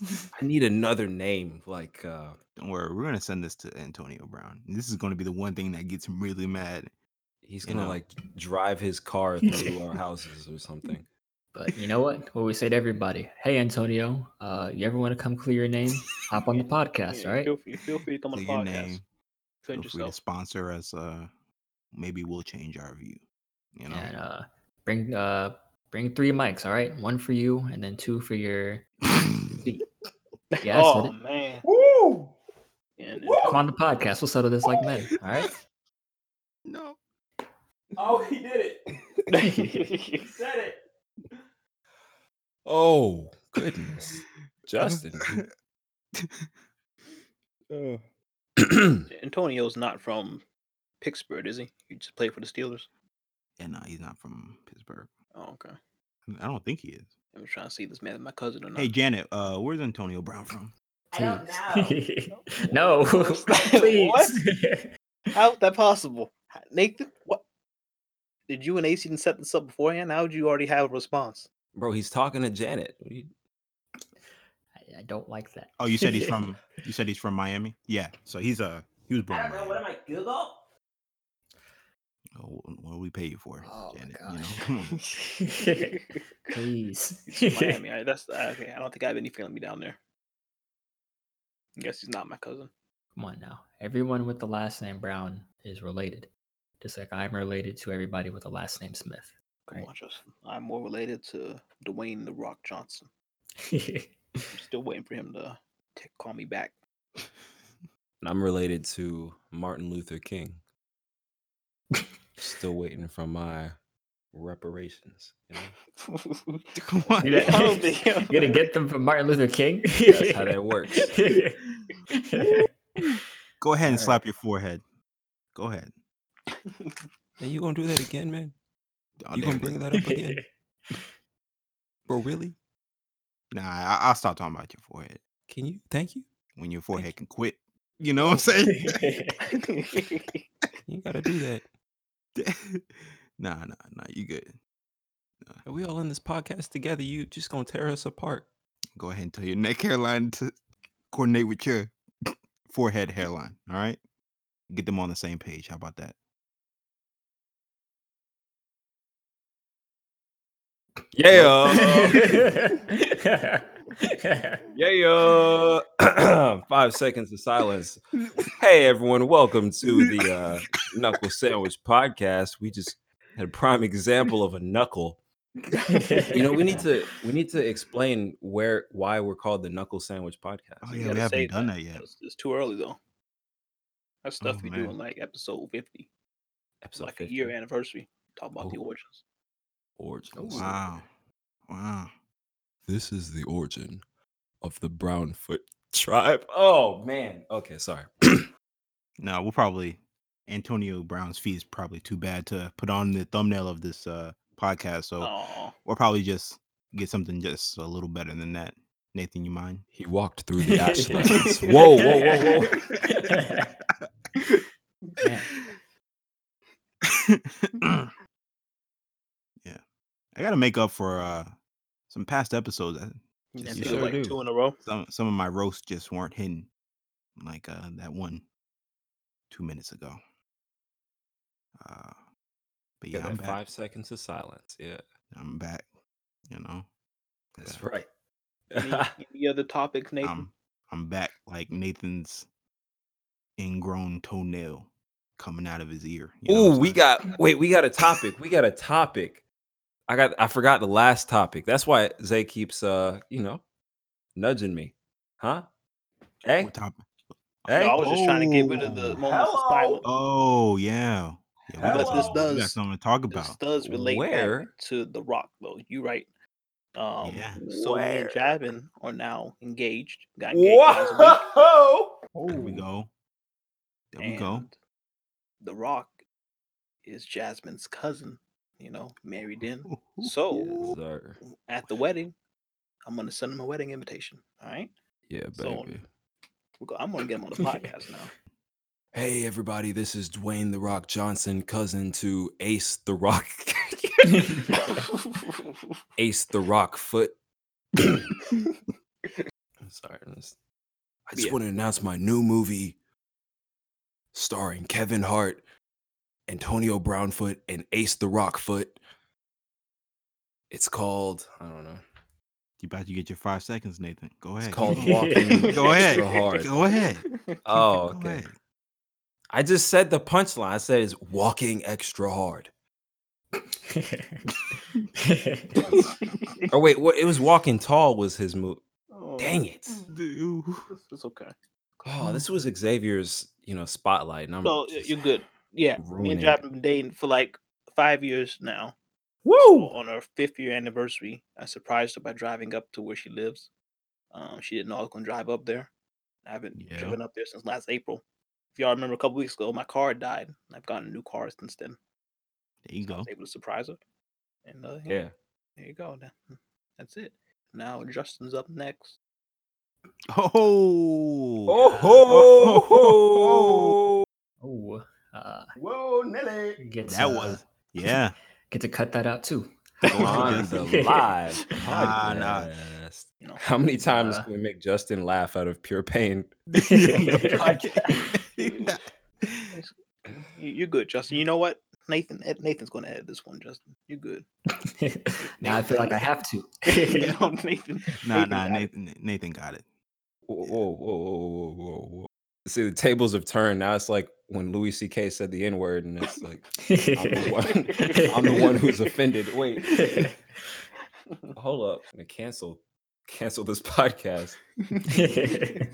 *laughs* I need another name like uh Don't worry, we're gonna send this to Antonio Brown. This is gonna be the one thing that gets him really mad. he's gonna know. like drive his car through our houses or something. But you know what? What we say to everybody: Hey, Antonio, uh, you ever want to come clear your name? Hop on the *laughs* podcast, Yeah, all right? Feel free, feel free to come on the podcast. name. Defend Feel free to sponsor us. Uh, maybe we'll change our view. You know. And uh, bring uh, bring three mics, all right? One for you, and then two for your. *laughs* feet. *laughs* Yeah, oh said it. man. Woo! And, Come on the podcast. We'll settle this like men, all right? no. Oh, he did it. He said it. Oh goodness. *laughs* Justin. *clears throat* Antonio's not from Pittsburgh, is he? He just played for the Steelers. Yeah, no, he's not from Pittsburgh. Oh, okay. I don't think he is. I'm trying to see this man, my cousin or not. Hey, Janet, uh, where's Antonio Brown from? I don't know. *laughs* *laughs* no, please. What? How's that possible? Nathan, what? Did you and AC set this up beforehand? How would you already have a response? Bro, he's talking to Janet. What do you- I, I don't like that. Oh, you said he's *laughs* from. you said he's from Miami. Yeah. So he's uh he was born. I don't know. What am I, Google? Oh, what do we pay you for, Oh my Janet? gosh. You know, come on. *laughs* Please. Miami. *laughs* I, that's uh, okay. I don't think I have any feeling me down there. I guess he's not my cousin. Come on now. Everyone with the last name Brown is related. Just like I'm related to everybody with the last name Smith. Come Right. on, Justin. I'm more related to Dwayne the Rock Johnson. I'm *laughs* still waiting for him to t- call me back. And I'm related to Martin Luther King. Still waiting for my reparations. You know? Come on. You're I don't think- *laughs* gonna, you're *laughs* gonna get them from Martin Luther King? That's how that works. Go ahead and Alright. slap your forehead. Go ahead. Are you gonna do that again, man? Oh, you gonna bring that up again? *laughs* Bro, really? Nah, I, I'll stop talking about your forehead Can you? Thank you. when your forehead can quit. You know what I'm saying? *laughs* You gotta do that. *laughs* nah, nah, nah. You good. Are we all in this podcast together? You just gonna tear us apart. Go ahead and tell your neck hairline to coordinate with your forehead hairline. All right. Get them on the same page. How about that? *laughs* Yeah. Yeah. *clears throat* Five seconds of silence. Hey everyone, welcome to the uh, Knuckle Sandwich Podcast. We just had a prime example of a knuckle. You know, we need to we need to explain where why we're called the Knuckle Sandwich Podcast. Oh yeah, we haven't done that yet. It's, it's too early though. That's stuff Oh, we do in like episode fifty, Episode like 50. a year anniversary. Talk about the Oh. origins. Origins. Wow. Wow. This is the origin of the Brownfoot *laughs* tribe. Oh man. Okay, sorry. *clears throat* No, we'll probably Antonio Brown's feet is probably too bad to put on the thumbnail of this uh podcast. So Oh, we'll probably just get something just a little better than that. Nathan, you mind? He walked through the ashlands. *laughs* *laughs* whoa, whoa, whoa, whoa. *clears throat* *clears throat* Man. yeah. I gotta make up for uh some past episodes. I- Just- you sure like do. two in a row. Some some of my roasts just weren't hidden. Like uh that one two minutes ago. Uh but yeah, Yeah, I'm back. five seconds of silence. Yeah, I'm back. You know. that's back. right. Any, *laughs* any other topics, Nathan? I'm I'm back like Nathan's ingrown toenail coming out of his ear. you know Ooh, we got wait, we got a topic. We got a topic. I got I forgot the last topic. That's why Zay keeps uh, you know, nudging me. Huh? Hey, What topic? hey. No, I was just trying to get rid of the Oh. moments of silence. Oh yeah. Yeah, we Because this some- we got does- something to talk This about. does relate Where? to The Rock, though. You right. Um, Yeah. So me and Where? Javin are now engaged. Got engaged last week. Whoa! There we go. There we go. The Rock is Jasmine's cousin. You know, married in. *laughs* So Yes, at the wedding, I'm gonna send him a wedding invitation. All right. Yeah, So- baby. We're go- I'm gonna get him on the *laughs* podcast now. Hey everybody, this is Dwayne the Rock Johnson, cousin to Ace the Rock. *laughs* Ace the Rock Foot. Sorry. I just Yeah. want to announce my new movie starring Kevin Hart, Antonio Brownfoot, and Ace the Rockfoot. It's called, I don't know. You about to get your five seconds, Nathan. Go ahead. It's called *laughs* Walking Go ahead. Extra Hard. Go ahead. *laughs* Oh, okay. ahead. I just said the punchline. I said it's walking extra hard. *laughs* Or oh, wait, what? It was walking tall. Was his move? Oh, Dang it! Oh. Dude. It's, it's okay. Oh, this was Xavier's, you know, spotlight, and I'm So you're good. Yeah, me and it. Javin been dating for like five years now. Woo! So on our fifth year anniversary, I surprised her by driving up to where she lives. Um, she didn't know I was gonna drive up there. I haven't Yeah. driven up there since last April. If y'all remember, a couple weeks ago, my car died. I've gotten a new car since then. There you So I go. was able to surprise her. And uh, Yeah. there you go. That's it. Now Justin's up next. Oh. Oh, ho, ho. oh, uh, Whoa, Nelly! get That to, was yeah. get to cut that out too. on *laughs* the live Nah, *laughs* nah. podcast. You know, How many times Uh, can we make Justin laugh out of pure pain? *laughs* you- you're good, Justin. You know what? Nathan, Nathan's gonna edit this one, Justin. You're good. now I feel like I have to. you know, Nathan. Nah, Nathan nah, got it. Nathan Nathan got it. Whoa, whoa, whoa, whoa, whoa, whoa, whoa. See, the tables have turned. Now it's like when Louis C.K. said the N word, and it's like I'm the one, I'm the one who's offended. Wait, hold up. I'm gonna cancel, cancel this podcast. *laughs*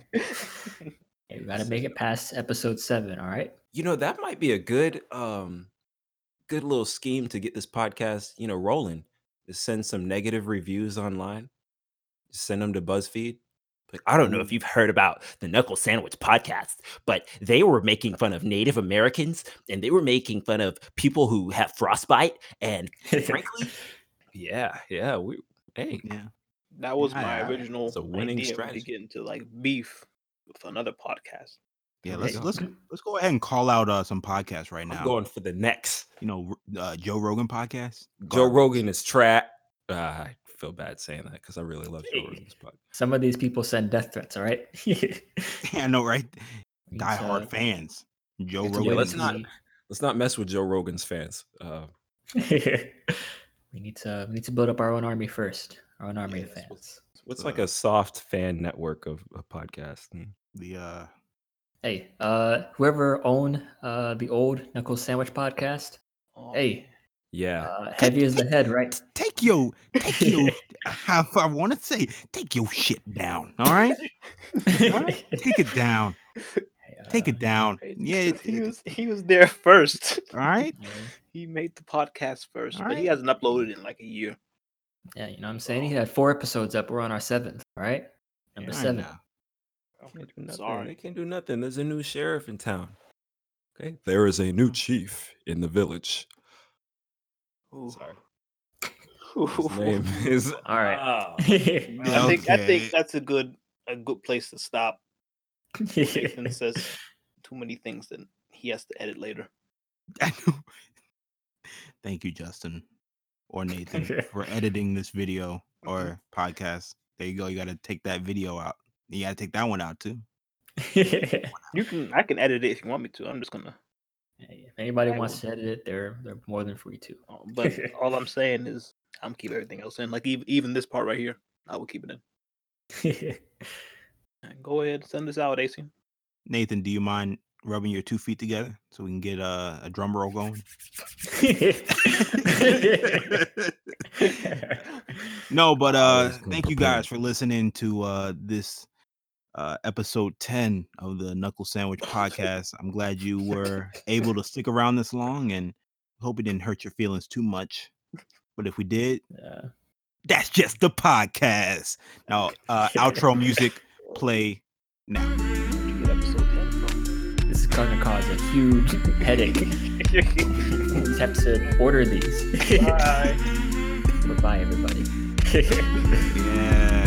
Hey, we gotta make it past episode seven, all right? You know, that might be a good, um, good little scheme to get this podcast, you know, rolling. Is send some negative reviews online. Just send them to BuzzFeed. Like, I don't know if you've heard about the Knuckle Sandwich podcast, but they were making fun of Native Americans and they were making fun of people who have frostbite. And *laughs* frankly, yeah, yeah, we, hey, Yeah. That was Yeah, my yeah, original it's a winning idea strategy. to get into like beef with another podcast. Yeah, let's go. let's let's go ahead and call out uh some podcasts right I'm now. going for the next. You know, uh, Joe Rogan podcast. Joe Garbage. Rogan is trap. Uh, I feel bad saying that because I really love Joe Hey. Rogan's podcast. Some of these people send death threats, all right? *laughs* Yeah, I know, right? We Die hard to- fans. Joe Rogan. Yeah, let's not let's not mess with Joe Rogan's fans. Uh, *laughs* we need to we need to build up our own army first. Our own army of that's what's- fans. what's So- like a soft fan network of a podcast? Hmm. the uh Hey, uh, whoever owned uh the old Knuckle Sandwich podcast, Oh, hey, Yeah, uh, heavy as the head, right? take your take your *laughs* how I want to say take your shit down. All right, *laughs* All right? take it down. Take it down. Yeah, it- he was he was there first. all right. Yeah. *laughs* He made the podcast first, but he hasn't uploaded in like a year. Yeah, you know what I'm saying? He had four episodes up. We're on our seventh, all right? Number Yeah, I seven. Can't do. Sorry. They can't do nothing. There's a new sheriff in town. Okay. There is a new chief in the village. Ooh. Sorry. Ooh. His *laughs* name is *laughs* All right. *laughs* I think I think that's a good a good place to stop. Nathan says too many things that he has to edit later. I know. Thank you, Justin or Nathan, for editing this video mm-hmm. or podcast. There you go. You got to take that video out. You got to take that one out too. You can I can edit it if you want me to. I'm just gonna. Hey, if anybody I wants to edit it, they're they're more than free to. uh, But all I'm saying is I'm keep everything else in. Like even even this part right here, I will keep it in. *laughs* Go ahead, send this out, AC. Nathan, do you mind rubbing your two feet together so we can get uh, a drum roll going? *laughs* *laughs* no, but uh thank you guys for listening to uh this uh episode 10 of the Knuckle Sandwich *laughs* podcast. I'm glad you were able to stick around this long and hope it didn't hurt your feelings too much. But if we did, Yeah. that's just the podcast. Now, uh outro *laughs* music play now. Where'd you get episode 10 from? This is going to cause a huge headache. Tep said, order these. *laughs* Bye. Goodbye, everybody. Yeah.